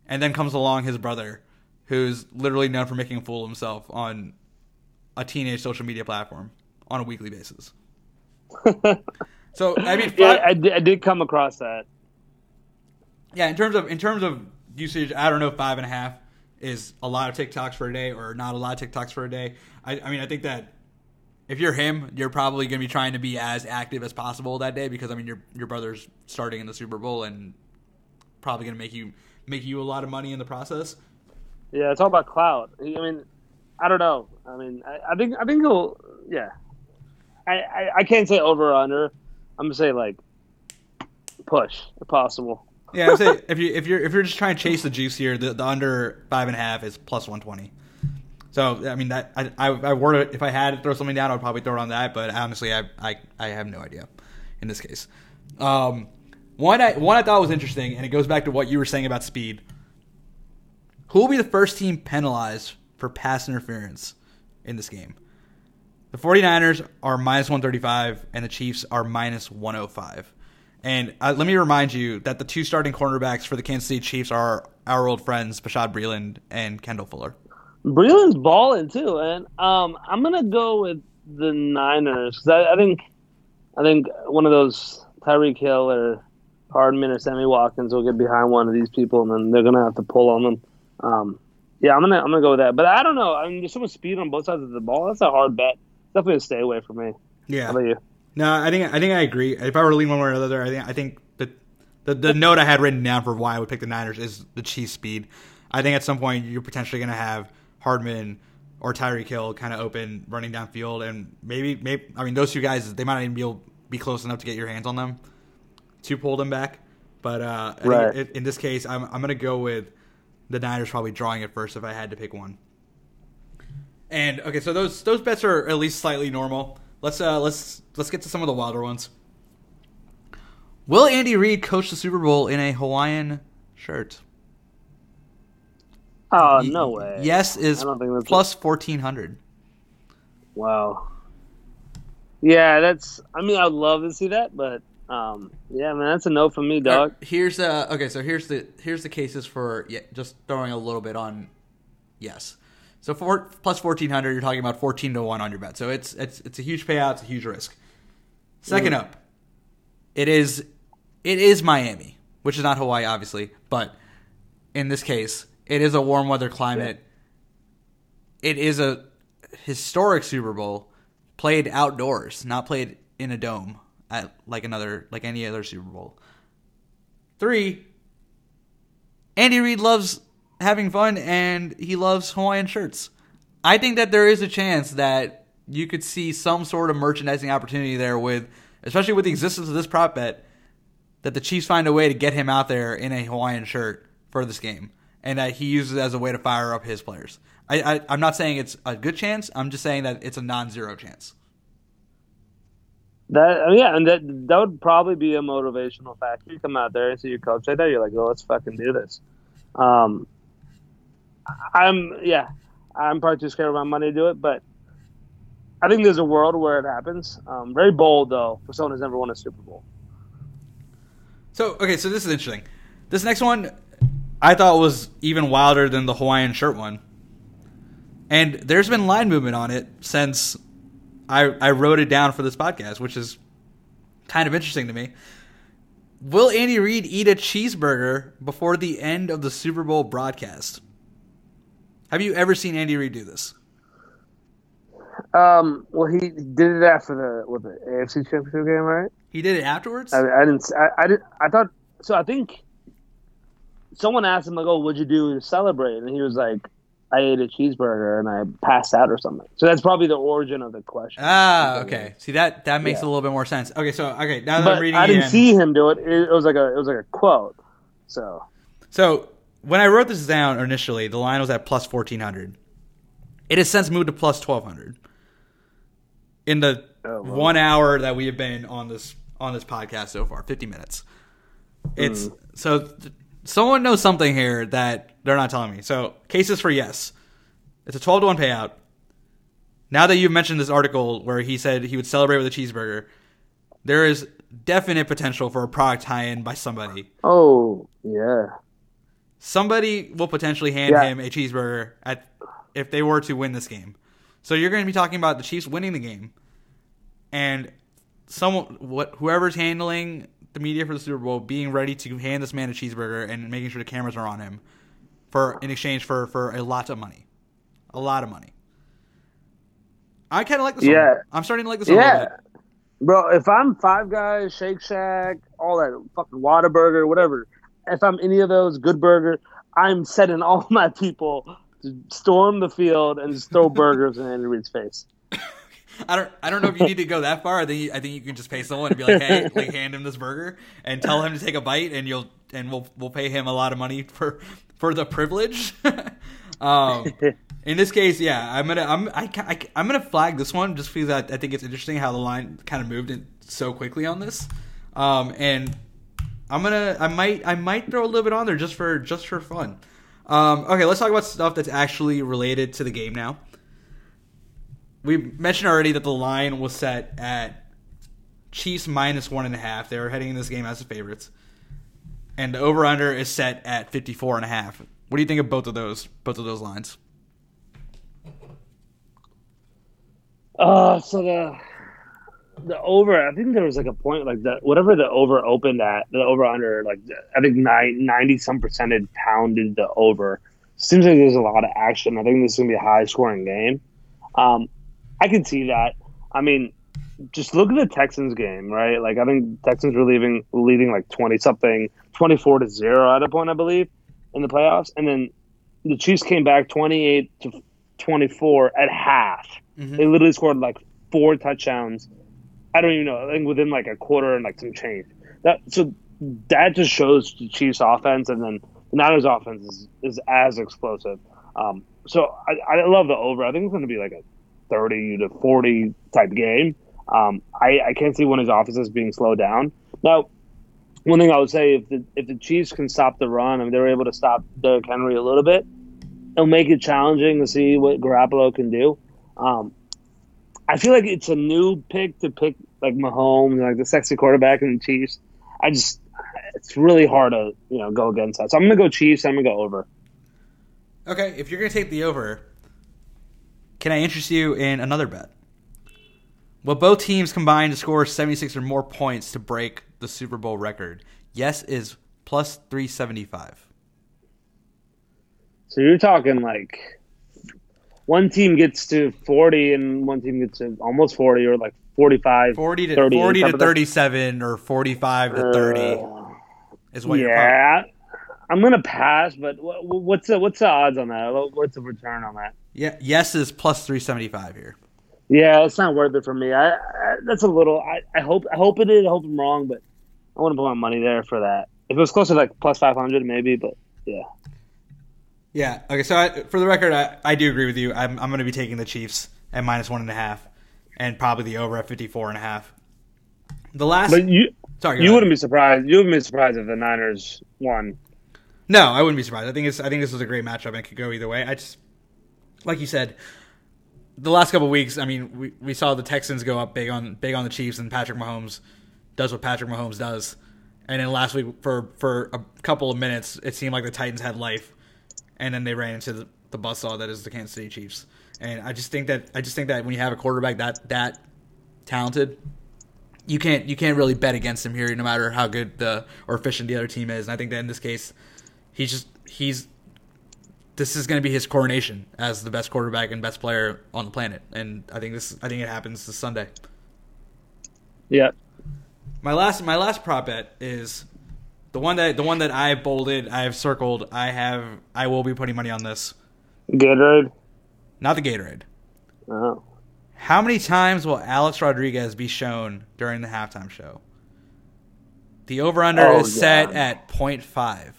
[SPEAKER 2] and then comes along his brother, who's literally known for making a fool of himself on a teenage social media platform on a weekly basis. [LAUGHS] so I mean,
[SPEAKER 3] Yeah,
[SPEAKER 2] five-
[SPEAKER 3] I did, I did come across that.
[SPEAKER 2] Yeah, in terms of in terms of usage, I don't know five and a half is a lot of TikToks for a day or not a lot of TikToks for a day. I, I mean, I think that if you're him, you're probably going to be trying to be as active as possible that day because I mean, your your brother's starting in the Super Bowl and probably going to make you make you a lot of money in the process.
[SPEAKER 3] Yeah, it's all about clout. I mean, I don't know. I mean, I, I think I think he'll. Yeah, I, I I can't say over or under. I'm gonna say like push if possible.
[SPEAKER 2] Yeah, I would say if you if you're if you're just trying to chase the juice here, the, the under five and a half is plus one twenty. So I mean that I I, I word it if I had to throw something down, I'd probably throw it on that. But honestly, I I, I have no idea in this case. Um, one I one I thought was interesting, and it goes back to what you were saying about speed. Who will be the first team penalized for pass interference in this game? The 49ers are minus 135 and the Chiefs are minus 105. And uh, let me remind you that the two starting cornerbacks for the Kansas City Chiefs are our old friends Bashaud Breeland and Kendall Fuller.
[SPEAKER 3] Breeland's balling too, and um, I'm gonna go with the Niners 'cause I, I think I think one of those Tyreek Hill or Hardman or Sammy Watkins will get behind one of these people, and then they're gonna have to pull on them. Um, yeah, I'm gonna I'm gonna go with that, but I don't know. I mean, there's so much speed on both sides of the ball. That's a hard bet. Definitely a stay away from me.
[SPEAKER 2] Yeah.
[SPEAKER 3] How about you?
[SPEAKER 2] No, I think I think I agree. If I were to lean one way or the other, I think I think the, the the note I had written down for why I would pick the Niners is the Chiefs' speed. I think at some point you're potentially going to have Hardman or Tyreek Hill kind of open running downfield, and maybe maybe I mean those two guys they might not even be able, be close enough to get your hands on them to pull them back. But uh,
[SPEAKER 3] Right.
[SPEAKER 2] in, in this case, I'm I'm going to go with the Niners probably drawing it first if I had to pick one. And okay, so those those bets are at least slightly normal. Let's uh let's let's get to some of the wilder ones. Will Andy Reid coach the Super Bowl in a Hawaiian shirt?
[SPEAKER 3] Oh no way.
[SPEAKER 2] Yes is
[SPEAKER 3] I don't think that's
[SPEAKER 2] plus fourteen hundred.
[SPEAKER 3] Wow. Yeah, that's. I mean, I'd love to see that, but um, yeah, man, that's a no from me, dog.
[SPEAKER 2] Here's uh okay, so here's the here's the cases for yeah, just throwing a little bit on yes. So for plus fourteen hundred, you're talking about fourteen to one on your bet. So it's it's it's a huge payout, it's a huge risk. Second up, it is it is Miami, which is not Hawaii, obviously, but in this case, it is a warm weather climate. It is a historic Super Bowl played outdoors, not played in a dome at like another like any other Super Bowl. Three, Andy Reid loves having fun and he loves Hawaiian shirts. I think that there is a chance that you could see some sort of merchandising opportunity there with especially with the existence of this prop bet that the Chiefs find a way to get him out there in a Hawaiian shirt for this game and that he uses it as a way to fire up his players. I, I I'm not saying it's a good chance. I'm just saying that it's a non-zero chance.
[SPEAKER 3] That uh, yeah, and that that would probably be a motivational factor. You come out there and see your coach right there, you're like, oh, let's fucking do this. Um, I'm yeah, I'm probably too scared of my money to do it, but I think there's a world where it happens. Um, very bold though for someone who's never won a Super Bowl.
[SPEAKER 2] So okay, so this is interesting. This next one I thought was even wilder than the Hawaiian shirt one. And there's been line movement on it since I I wrote it down for this podcast, which is kind of interesting to me. Will Andy Reid eat a cheeseburger before the end of the Super Bowl broadcast? Have you ever seen Andy Reid do this?
[SPEAKER 3] Um, well, he did it after the with the AFC Championship game, right?
[SPEAKER 2] He did it afterwards.
[SPEAKER 3] I, I didn't. I, I did. I thought so. I think someone asked him like, "Oh, what'd you do to celebrate?" And he was like, "I ate a cheeseburger and I passed out or something." So that's probably the origin of the question.
[SPEAKER 2] ah, okay. See that that makes
[SPEAKER 3] Yeah.
[SPEAKER 2] a little bit more sense. Okay, so okay now that
[SPEAKER 3] but
[SPEAKER 2] I'm reading
[SPEAKER 3] I didn't see him do it. it. It was like a. It was like a quote. So
[SPEAKER 2] So when I wrote this down initially, the line was at plus fourteen hundred. It has since moved to plus twelve hundred. In the
[SPEAKER 3] Oh, wow.
[SPEAKER 2] one hour that we have been on this on this podcast so far, fifty minutes. It's hmm. so th- someone knows something here that they're not telling me. So cases for yes. It's a twelve to one payout. Now that you've mentioned this article where he said he would celebrate with a cheeseburger, there is definite potential for a product tie-in by somebody.
[SPEAKER 3] Oh yeah.
[SPEAKER 2] Somebody will potentially hand
[SPEAKER 3] Yeah.
[SPEAKER 2] him a cheeseburger at if they were to win this game. So you're going to be talking about the Chiefs winning the game, and someone, what whoever's handling the media for the Super Bowl, being ready to hand this man a cheeseburger and making sure the cameras are on him, for in exchange for for a lot of money, a lot of money. I kind of like this.
[SPEAKER 3] Yeah.
[SPEAKER 2] one. I'm starting to like this
[SPEAKER 3] Yeah.
[SPEAKER 2] little bit.
[SPEAKER 3] Bro, if I'm Five Guys, Shake Shack, all that fucking Whataburger, whatever, if I'm any of those, Good Burger, I'm setting all [LAUGHS] my people to storm the field and just throw burgers in Andy Reid's face.
[SPEAKER 2] I don't. I don't know if you need to go that far. I think. You, I think you can just pay someone and be like, "Hey, [LAUGHS] like, hand him this burger and tell him to take a bite, and you'll and we'll we'll pay him a lot of money for for the privilege." [LAUGHS] um, in this case, yeah, I'm gonna I'm I, I, I'm gonna flag this one just because I, I think it's interesting how the line kind of moved in so quickly on this, um, and I'm gonna I might I might throw a little bit on there just for just for fun. Um, okay, let's talk about stuff that's actually related to the game now we mentioned already that the line was set at Chiefs minus one and a half. They were heading in this game as the favorites. And the over under is set at 54 and a half. What do you think of both of those both of those lines?
[SPEAKER 3] Uh, so the the over, I think there was like a point like that, whatever the over opened at, the over under, like I think 90 some percentage pounded the over. Seems like there's a lot of action. I think this is going to be a high scoring game. Um, I can see that. I mean, just look at the Texans game, right? Like I think Texans were leaving leading like twenty something, twenty four to zero at a point, I believe, in the playoffs, and then the Chiefs came back twenty eight to twenty four at half. They literally scored like four touchdowns. I don't even know. I think within like a quarter and like some change. That so that just shows the Chiefs offense, and then the Niners offense is, is as explosive. Um, so I, I love the over. I think it's going to be like a thirty to forty type game. Um, I, I can't see one of his offenses being slowed down. Now, one thing I would say if the if the Chiefs can stop the run, I mean they were able to stop Derrick Henry a little bit. It'll make it challenging to see what Garoppolo can do. Um, I feel like it's a new pick to pick like Mahomes, like the sexy quarterback in the Chiefs. I just it's really hard to you know go against that. So I'm gonna go Chiefs. I'm gonna go over.
[SPEAKER 2] Okay, if you're going to take the over, can I interest you in another bet? Will both teams combine to score 76 or more points to break the Super Bowl record? Yes is plus 375.
[SPEAKER 3] So you're talking like one team gets to 40 and one team gets to almost 40 or like 45.
[SPEAKER 2] 40 to
[SPEAKER 3] 30,
[SPEAKER 2] 40 to 37 or 45 to 30
[SPEAKER 3] Uh,
[SPEAKER 2] is what you're
[SPEAKER 3] yeah, I'm gonna pass. But what's the what's the odds on that? What's the return on that?
[SPEAKER 2] Yeah, yes is plus 375 here.
[SPEAKER 3] Yeah, it's not worth it for me. I, I that's a little. I, I hope I hope it is. I hope I'm wrong, but I want to put my money there for that. If it was closer to like plus 500, maybe. But yeah,
[SPEAKER 2] Yeah. Okay. So I, for the record, I, I do agree with you. I'm, I'm going to be taking the Chiefs at minus one and a half, and probably the over at 54 and a half. The last.
[SPEAKER 3] but you
[SPEAKER 2] sorry.
[SPEAKER 3] you
[SPEAKER 2] ahead.
[SPEAKER 3] wouldn't be surprised. You wouldn't be surprised if the Niners won.
[SPEAKER 2] No, I wouldn't be surprised. I think it's. I think this was a great matchup and it could go either way. I just, like you said, the last couple of weeks. I mean, we, we saw the Texans go up big on big on the Chiefs, and Patrick Mahomes does what Patrick Mahomes does. And then last week, for for a couple of minutes, it seemed like the Titans had life, and then they ran into the, the buzzsaw that is the Kansas City Chiefs. And I just think that I just think that when you have a quarterback that that talented, you can't you can't really bet against him here, no matter how good the or efficient the other team is. And I think that in this case, he's just he's this is going to be his coronation as the best quarterback and best player on the planet. And I think this I think it happens this Sunday.
[SPEAKER 3] Yeah,
[SPEAKER 2] My last my last prop bet is the one that the one that I bolded, I have circled, I have I will be putting money on this.
[SPEAKER 3] Gatorade.
[SPEAKER 2] Not the Gatorade.
[SPEAKER 3] Oh.
[SPEAKER 2] How many times will Alex Rodriguez be shown during the halftime show? The over under
[SPEAKER 3] Oh,
[SPEAKER 2] is set at 0.5.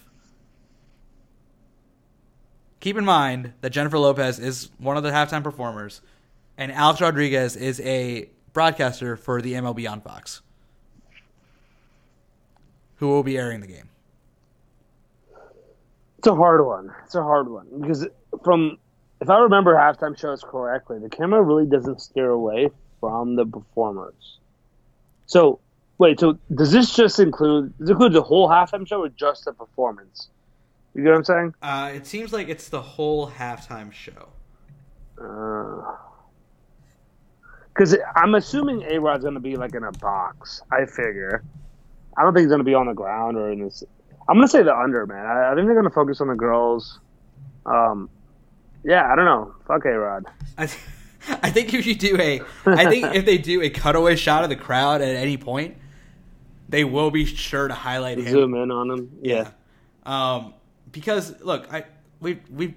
[SPEAKER 2] Keep in mind that Jennifer Lopez is one of the halftime performers, and Alex Rodriguez is a broadcaster for the MLB on Fox, who will be airing the game.
[SPEAKER 3] It's a hard one. It's a hard one because from if I remember halftime shows correctly, the camera really doesn't steer away from the performers. So wait, so does this just include does it include the whole halftime show or just the performance? You get what I'm saying?
[SPEAKER 2] Uh, it seems like it's the whole halftime show.
[SPEAKER 3] Because I'm assuming A Rod's going to be like in a box. I figure. I don't think he's going to be on the ground or in this. I'm going to say the under, man. I, I think they're going to focus on the girls. Um, yeah, I don't know. Fuck A Rod.
[SPEAKER 2] I, th- [LAUGHS] I think if you do a, I think if they do a cutaway shot of the crowd at any point, they will be sure to highlight him.
[SPEAKER 3] Zoom in on him. Yeah.
[SPEAKER 2] Um, because look, I we we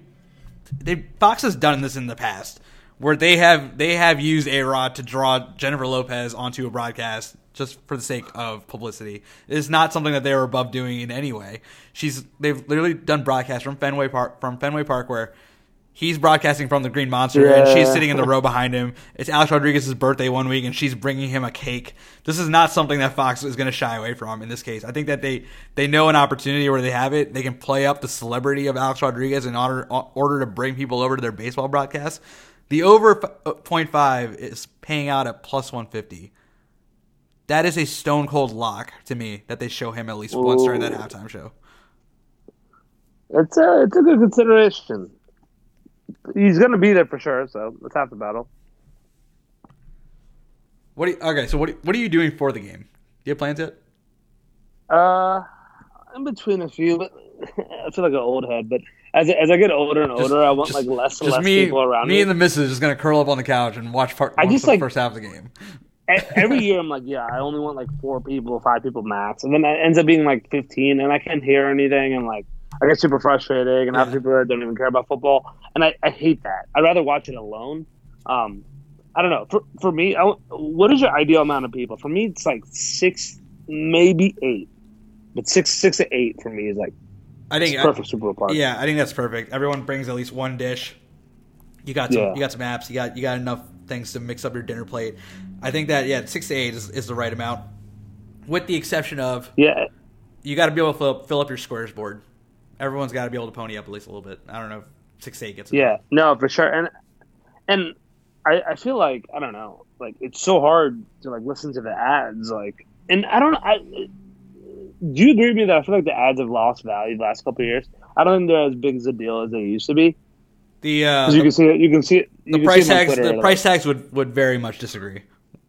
[SPEAKER 2] they Fox has done this in the past where they have they have used A Rod to draw Jennifer Lopez onto a broadcast just for the sake of publicity. It is not something that they were above doing in any way. She's they've literally done broadcasts from Fenway Park from Fenway Park where he's broadcasting from the Green Monster and she's sitting in the row behind him. It's Alex Rodriguez's birthday one week and she's bringing him a cake. This is not something that Fox is going to shy away from in this case. I think that they they know an opportunity where they have it. They can play up the celebrity of Alex Rodriguez in order order to bring people over to their baseball broadcast. The over f- uh, 0.5 is paying out at plus 150. That is a stone cold lock to me that they show him at least once during that halftime show.
[SPEAKER 3] It's a, it's a good consideration. He's going to be there for sure, so let's have the battle.
[SPEAKER 2] What you, okay, so what what are you doing for the game? Do you have plans yet?
[SPEAKER 3] Uh, in between a few, but [LAUGHS] I feel like an old head. But as as I get older and older, I want like less and less
[SPEAKER 2] me,
[SPEAKER 3] people around
[SPEAKER 2] me
[SPEAKER 3] me.
[SPEAKER 2] and the missus just gonna curl up on the couch and watch part.
[SPEAKER 3] I just,
[SPEAKER 2] the
[SPEAKER 3] like-
[SPEAKER 2] first half of the game.
[SPEAKER 3] Every year, I'm like, yeah, I only want like four people, five people max, and then it ends up being like 15, and I can't hear anything, and like I get super frustrated, and I have people that don't even care about football, and I, I hate that. I'd rather watch it alone. Um, I don't know. For for me, I, what is your ideal amount of people? For me, it's like six, maybe eight, but six six to eight for me is like
[SPEAKER 2] I think
[SPEAKER 3] perfect Super Bowl party.
[SPEAKER 2] Yeah, I think that's perfect. Everyone brings at least one dish. You got some.
[SPEAKER 3] Yeah.
[SPEAKER 2] You got some apps. You got you got enough things to mix up your dinner plate. I think that yeah, six to eight is, is the right amount, with the exception of
[SPEAKER 3] yeah.
[SPEAKER 2] you got to be able to fill up, fill up your squares board. Everyone's got to be able to pony up at least a little bit. I don't know if six to eight gets.
[SPEAKER 3] Yeah, no, for sure. And and I, I feel like I don't know, like it's so hard to like listen to the ads, like, and I don't. I do you agree with me that I feel like the ads have lost value the last couple of years? I don't think they're as big as a deal as they used to be.
[SPEAKER 2] The uh,
[SPEAKER 3] you
[SPEAKER 2] the,
[SPEAKER 3] can see it. You can see it.
[SPEAKER 2] The price tags. The price tags would would very much disagree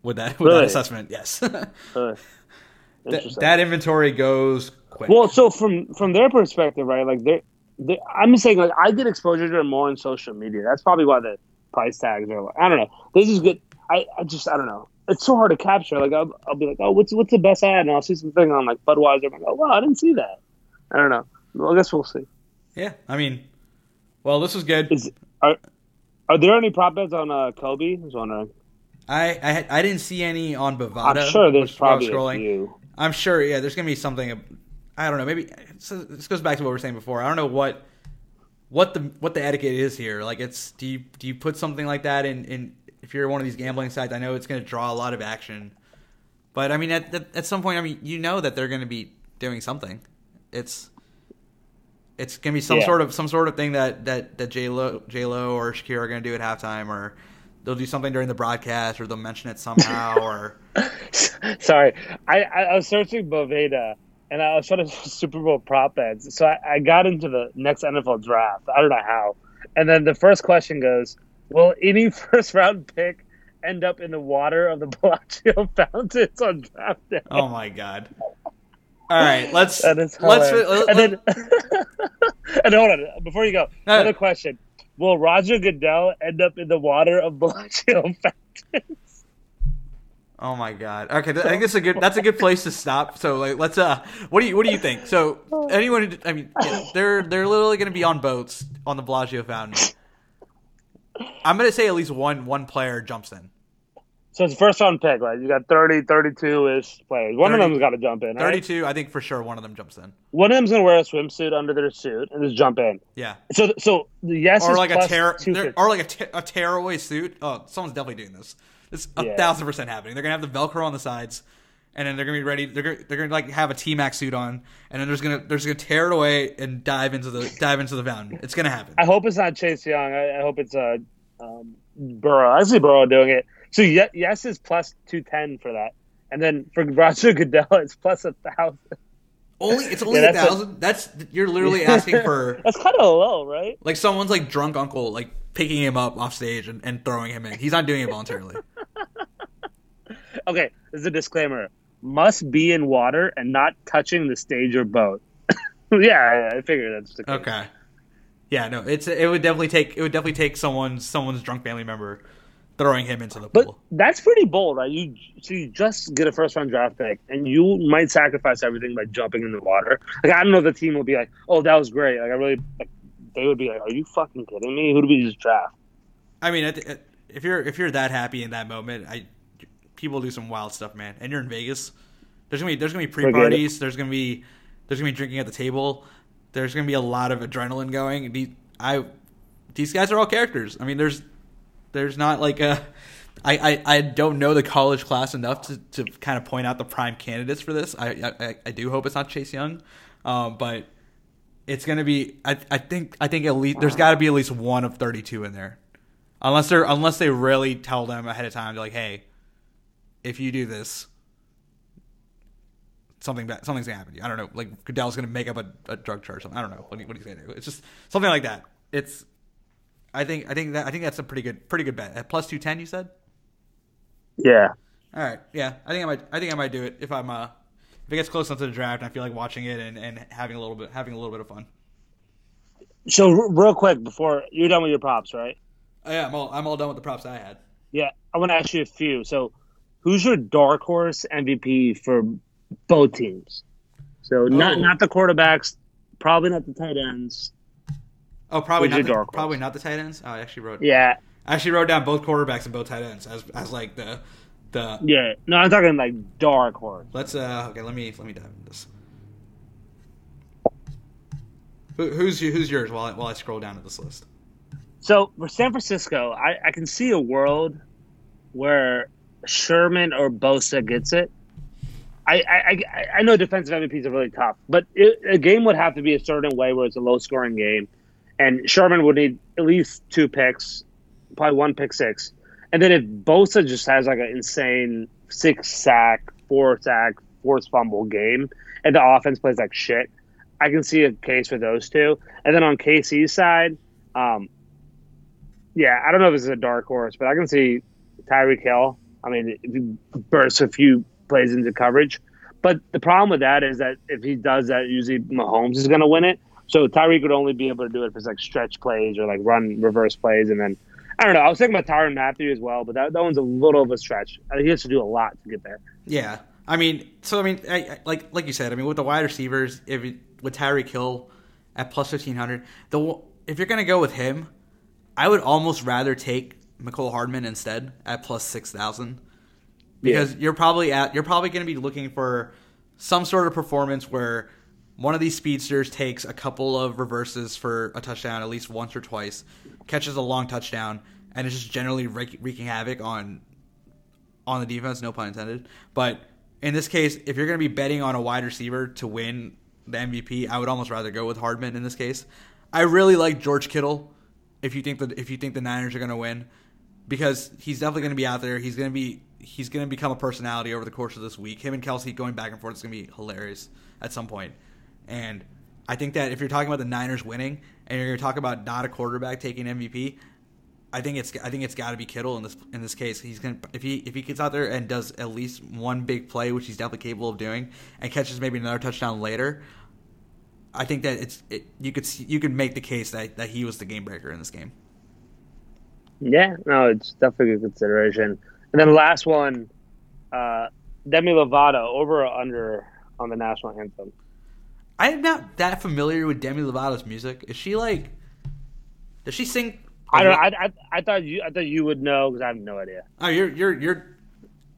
[SPEAKER 2] with that with that assessment. Yes, [LAUGHS]
[SPEAKER 3] uh,
[SPEAKER 2] that, that inventory goes quick.
[SPEAKER 3] Well, so from from their perspective, right? Like they're, they I'm saying, like I get exposure to it more on social media. That's probably why the price tags are. Like, I don't know. They just get. I, I just I don't know. It's so hard to capture. Like I'll, I'll be like, oh, what's what's the best ad? And I'll see something on like Budweiser. I'm like, oh wow, I didn't see that. I don't know. Well, I guess we'll see.
[SPEAKER 2] yeah, I mean, well, this is good.
[SPEAKER 3] Is are are there any prop bets on uh, Kobe? I was wondering.
[SPEAKER 2] I, I I didn't see any on Bovada.
[SPEAKER 3] I'm sure there's
[SPEAKER 2] which is why I was
[SPEAKER 3] probably a few.
[SPEAKER 2] I'm sure. Yeah, there's gonna be something. I don't know. Maybe so this goes back to what we were saying before. I don't know what what the what the etiquette is here. Like, it's do you do you put something like that in in if you're one of these gambling sites? I know it's gonna draw a lot of action, but I mean at at, at some point, I mean you know that they're gonna be doing something. It's it's gonna be some
[SPEAKER 3] Yeah.
[SPEAKER 2] sort of some sort of thing that that that J Lo J Lo or Shakira are gonna do at halftime, or they'll do something during the broadcast, or they'll mention it somehow, [LAUGHS] or
[SPEAKER 3] Sorry, I, I, was searching Bovada and I was trying to Super Bowl prop bets. So I, I got into the next NFL draft. I don't know how. And then the first question goes, "Will any [LAUGHS] first round pick end up in the water of the [LAUGHS] Bellagio fountains on draft day?"
[SPEAKER 2] oh my god. All right, let's
[SPEAKER 3] That is
[SPEAKER 2] let's
[SPEAKER 3] hilarious.
[SPEAKER 2] let,
[SPEAKER 3] and then, and hold on, before you go,
[SPEAKER 2] No.
[SPEAKER 3] another question: Will Roger Goodell end up in the water of Bellagio [LAUGHS] fountains?
[SPEAKER 2] Oh my god. Okay, I think that's a good [LAUGHS] that's a good place to stop. So like let's uh what do you what do you think? So anyone who- I mean yeah, they're they're literally going to be on boats on the Bellagio fountain. I'm going to say at least one one player jumps in.
[SPEAKER 3] So it's first round pick, right? You got 30, 32 ish players. One
[SPEAKER 2] 30
[SPEAKER 3] of them's got to jump in. Right?
[SPEAKER 2] 32, I think for sure one of them jumps in.
[SPEAKER 3] One of them's gonna wear a swimsuit under their suit and just jump in.
[SPEAKER 2] Yeah.
[SPEAKER 3] So, so the yes
[SPEAKER 2] Or like a tear or like a, a tearaway suit. Oh, someone's definitely doing this. It's a
[SPEAKER 3] Yeah.
[SPEAKER 2] thousand percent happening. They're going to have the velcro on the sides and then they're gonna be ready. They're gonna, they're gonna like have a T Max suit on, and then there's gonna there's gonna tear it away and dive into the dive into the fountain. It's gonna happen.
[SPEAKER 3] I hope it's not Chase Young. I, I hope it's uh, um, Burrow. I see Burrow doing it. So ye- yes is plus two ten for that, and then for Roger Goodell it's plus a thousand.
[SPEAKER 2] Only it's only [LAUGHS]
[SPEAKER 3] Yeah,
[SPEAKER 2] a
[SPEAKER 3] that's a-
[SPEAKER 2] thousand. That's you're literally asking for [LAUGHS]
[SPEAKER 3] That's kind of low, right?
[SPEAKER 2] like someone's like drunk uncle like picking him up off stage and, and throwing him in. He's not doing it voluntarily. [LAUGHS]
[SPEAKER 3] Okay, this is a disclaimer. Must be in water and not touching the stage or boat. yeah, I, figured that's the case.
[SPEAKER 2] Okay. Yeah, no, it's it would definitely take it would definitely take someone's someone's drunk family member throwing him into the
[SPEAKER 3] But
[SPEAKER 2] pool.
[SPEAKER 3] that's pretty bold, right? You so you just get a first round draft pick, and you might sacrifice everything by jumping in the water. Like I don't know, the team will be like, "Oh, that was great." Like I really, like, they would be like, "Are you fucking kidding me? Who do we just draft?"
[SPEAKER 2] I mean, if you're if you're that happy in that moment, I people do some wild stuff, man. And you're in Vegas. There's gonna be there's gonna be pre parties. There's gonna be there's gonna be drinking at the table. There's gonna be a lot of adrenaline going. I these guys are all characters. I mean, there's there's not like a I, I, I don't know the college class enough to, to kind of point out the prime candidates for this. I I, I do hope it's not Chase Young, um, but it's gonna be. I, I think I think at least there's got to be at least one of 32 in there, unless they're unless they really tell them ahead of time. Like, hey, if you do this, something bad, something's gonna happen to you. I don't know. Like Goodell's gonna make up a, a drug charge. something. I don't know what, he, what he's gonna do. It's just something like that. It's. I think I think that I think that's a pretty good pretty good bet. At plus two ten, you said.
[SPEAKER 3] Yeah.
[SPEAKER 2] All right, yeah, I think I might. I think I might do it if I'm uh, if it gets close enough to the draft and I feel like watching it and, and having a little bit having a little bit of fun.
[SPEAKER 3] So r- real quick before you're done with your props, right?
[SPEAKER 2] Oh, yeah, I'm all I'm all done with the props I had.
[SPEAKER 3] Yeah, I want to ask you a few. So, who's your dark horse MVP for both teams? So not
[SPEAKER 2] Oh.
[SPEAKER 3] not the quarterbacks, probably not the tight ends.
[SPEAKER 2] Oh, probably not the, probably not the tight ends. Oh, I actually wrote
[SPEAKER 3] Yeah,
[SPEAKER 2] I actually wrote down both quarterbacks and both tight ends as as like the the.
[SPEAKER 3] yeah. No, I'm talking like dark horse.
[SPEAKER 2] Let's uh okay. Let me let me dive into this. Who, who's who's yours while I, while I scroll down to this list?
[SPEAKER 3] So for San Francisco, I, I can see a world where Sherman or Bosa gets it. I, I, I- I know defensive MVPs are really tough, but it, a game would have to be a certain way where it's a low scoring game, and Sherman would need at least two picks, probably one pick six, and then if Bosa just has like an insane six sack, four sack, forced fumble game, and the offense plays like shit, I can see a case for those two. And then on KC's side, um, yeah, I don't know if this is a dark horse, but I can see Tyreek Hill. I mean, if he bursts a few plays into coverage, but the problem with that is that if he does that, usually Mahomes is going to win it. So Tyreek would only be able to do it if it's like stretch plays or like run reverse plays, and then I don't know. I was thinking about Tyrann Mathieu as well, but that, that one's a little of a stretch. He has to do a lot to get there.
[SPEAKER 2] Yeah, I mean, so I mean, I, I, like like you said, I mean, with the wide receivers, if it, with Tyreek Hill at plus fifteen hundred, the if you're gonna go with him, I would almost rather take Mecole Hardman instead at plus six thousand because you're probably at you're probably gonna be looking for some sort of performance where one of these speedsters takes a couple of reverses for a touchdown at least once or twice, catches a long touchdown, and is just generally wreak, wreaking havoc on on the defense, no pun intended. But in this case, if you're going to be betting on a wide receiver to win the MVP, I would almost rather go with Hardman in this case. I really like George Kittle. If you think that if you think the Niners are going to win, because he's definitely going to be out there. He's going to be he's going to become a personality over the course of this week. Him and Kelce going back and forth is going to be hilarious at some point. And I think that if you're talking about the Niners winning and you're going to talk about not a quarterback taking MVP, I think it's I think it's got to be Kittle in this in this case. He's gonna if he if he gets out there and does at least one big play, which he's definitely capable of doing, and catches maybe another touchdown later. I think that it's it, you could you could make the case that, that he was the game breaker in this game.
[SPEAKER 3] Yeah, no, it's definitely a consideration. And then last one, uh, Demi Lovato over or under on the national anthem.
[SPEAKER 2] I am not that familiar with Demi Lovato's music. Is she like? Does she sing?
[SPEAKER 3] I don't. I, I, I thought you. I thought you would know because I have no idea.
[SPEAKER 2] Oh, you're you're you're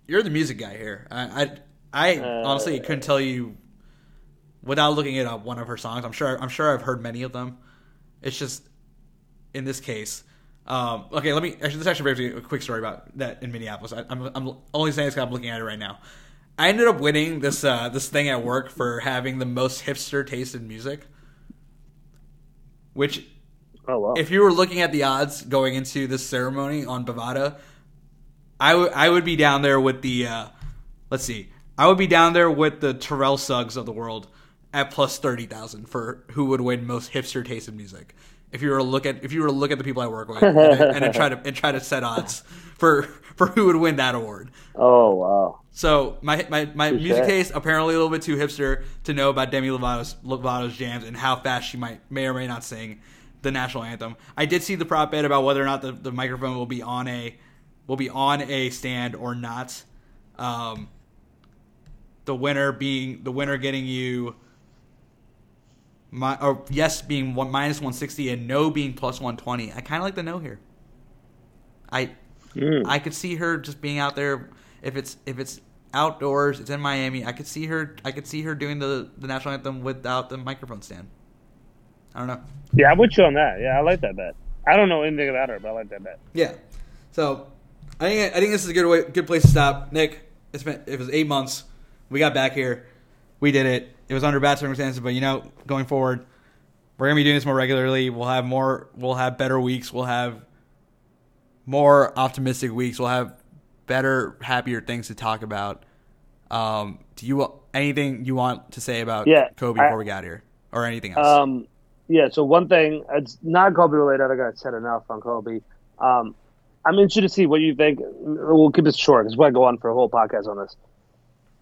[SPEAKER 2] you're the music guy here. I I, I
[SPEAKER 3] Uh,
[SPEAKER 2] honestly couldn't tell you without looking at up one of her songs. I'm sure I'm sure I've heard many of them. It's just in this case. Um, okay, let me. Actually, this actually brings me a quick story about that in Minneapolis. I, I'm I'm only saying this because I'm looking at it right now. I ended up winning this uh, this thing at work for having the most hipster taste in music. Which,
[SPEAKER 3] Oh wow.
[SPEAKER 2] if you were looking at the odds going into this ceremony on Bovada, I would I would be down there with the. Uh, let's see, I would be down there with the Terrell Suggs of the world at plus thirty thousand for who would win most hipster taste in music. If you were to look at if you were to look at the people I work with and, and then try to and try to set odds [LAUGHS] for for who would win that award.
[SPEAKER 3] oh wow.
[SPEAKER 2] So my my, my
[SPEAKER 3] Touche.
[SPEAKER 2] music taste apparently a little bit too hipster to know about Demi Lovato's Lovato's jams and how fast she might may or may not sing the national anthem. I did see the prop bet about whether or not the, the microphone will be on a will be on a stand or not. Um, the winner being the winner getting you my or yes being one minus one sixty and no being plus one twenty. I kind of like the no here. I
[SPEAKER 3] Mm.
[SPEAKER 2] I could see her just being out there if it's if it's outdoors, it's in Miami. I could see her I could see her doing the the national anthem without the microphone stand. I don't know.
[SPEAKER 3] Yeah, I'm with you on that. Yeah, I like that bet. I don't know anything about her, but I like that bet.
[SPEAKER 2] Yeah. So I think I think this is a good way, good place to stop. Nick, it's been it was eight months. We got back here. We did it. It was under bad circumstances, but you know, going forward, we're gonna be doing this more regularly. We'll have more. We'll have better weeks. We'll have more optimistic weeks. We'll have better, happier things to talk about. Um, do you anything you want to say about
[SPEAKER 3] Yeah,
[SPEAKER 2] Kobe
[SPEAKER 3] I-
[SPEAKER 2] before we got here, or anything else?
[SPEAKER 3] Um, yeah. So one thing, it's not Kobe related. I I said enough on Kobe. Um, I'm interested to see what you think. We'll keep this short because we're going to go on for a whole podcast on this.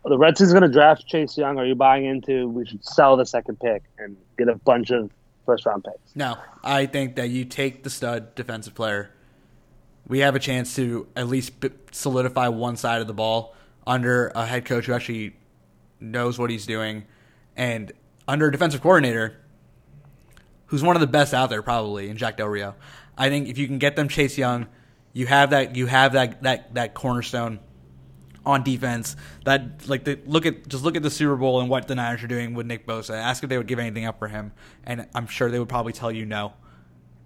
[SPEAKER 3] The Redskins going to draft Chase Young. Are you buying into we should sell the second pick and get a bunch of first round picks?
[SPEAKER 2] No, I think that you take the stud defensive player. We have a chance to at least solidify one side of the ball under a head coach who actually knows what he's doing, and under a defensive coordinator who's one of the best out there, probably in Jack Del Rio. I think if you can get them Chase Young, you have that you have that that that cornerstone on defense. That like the look at just look at the Super Bowl and what the Niners are doing with Nick Bosa. Ask if they would give anything up for him, and I'm sure they would probably tell you no.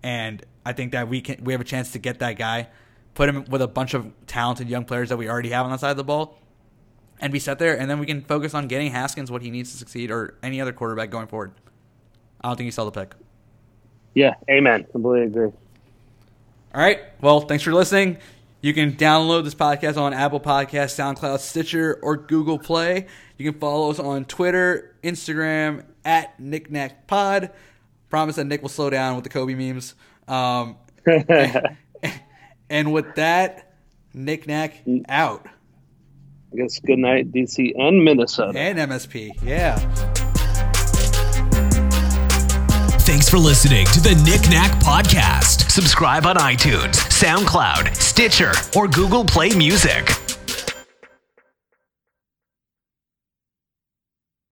[SPEAKER 2] And I think that we can we have a chance to get that guy, put him with a bunch of talented young players that we already have on that side of the ball, and be set there. And then we can focus on getting Haskins what he needs to succeed, or any other quarterback going forward. I don't think you sell the pick.
[SPEAKER 3] Yeah, amen. Completely agree.
[SPEAKER 2] All right. Well, thanks for listening. You can download this podcast on Apple Podcasts, SoundCloud, Stitcher, or Google Play. You can follow us on Twitter, Instagram at NickNackPod. Promise that Nick will slow down with the Kobe memes. Um, [LAUGHS] and with that, Nick Nack out.
[SPEAKER 3] I guess good night, DC and Minnesota.
[SPEAKER 2] And MSP. Yeah.
[SPEAKER 1] Thanks for listening to the Nick Nack Podcast. Subscribe on iTunes, SoundCloud, Stitcher, or Google Play Music.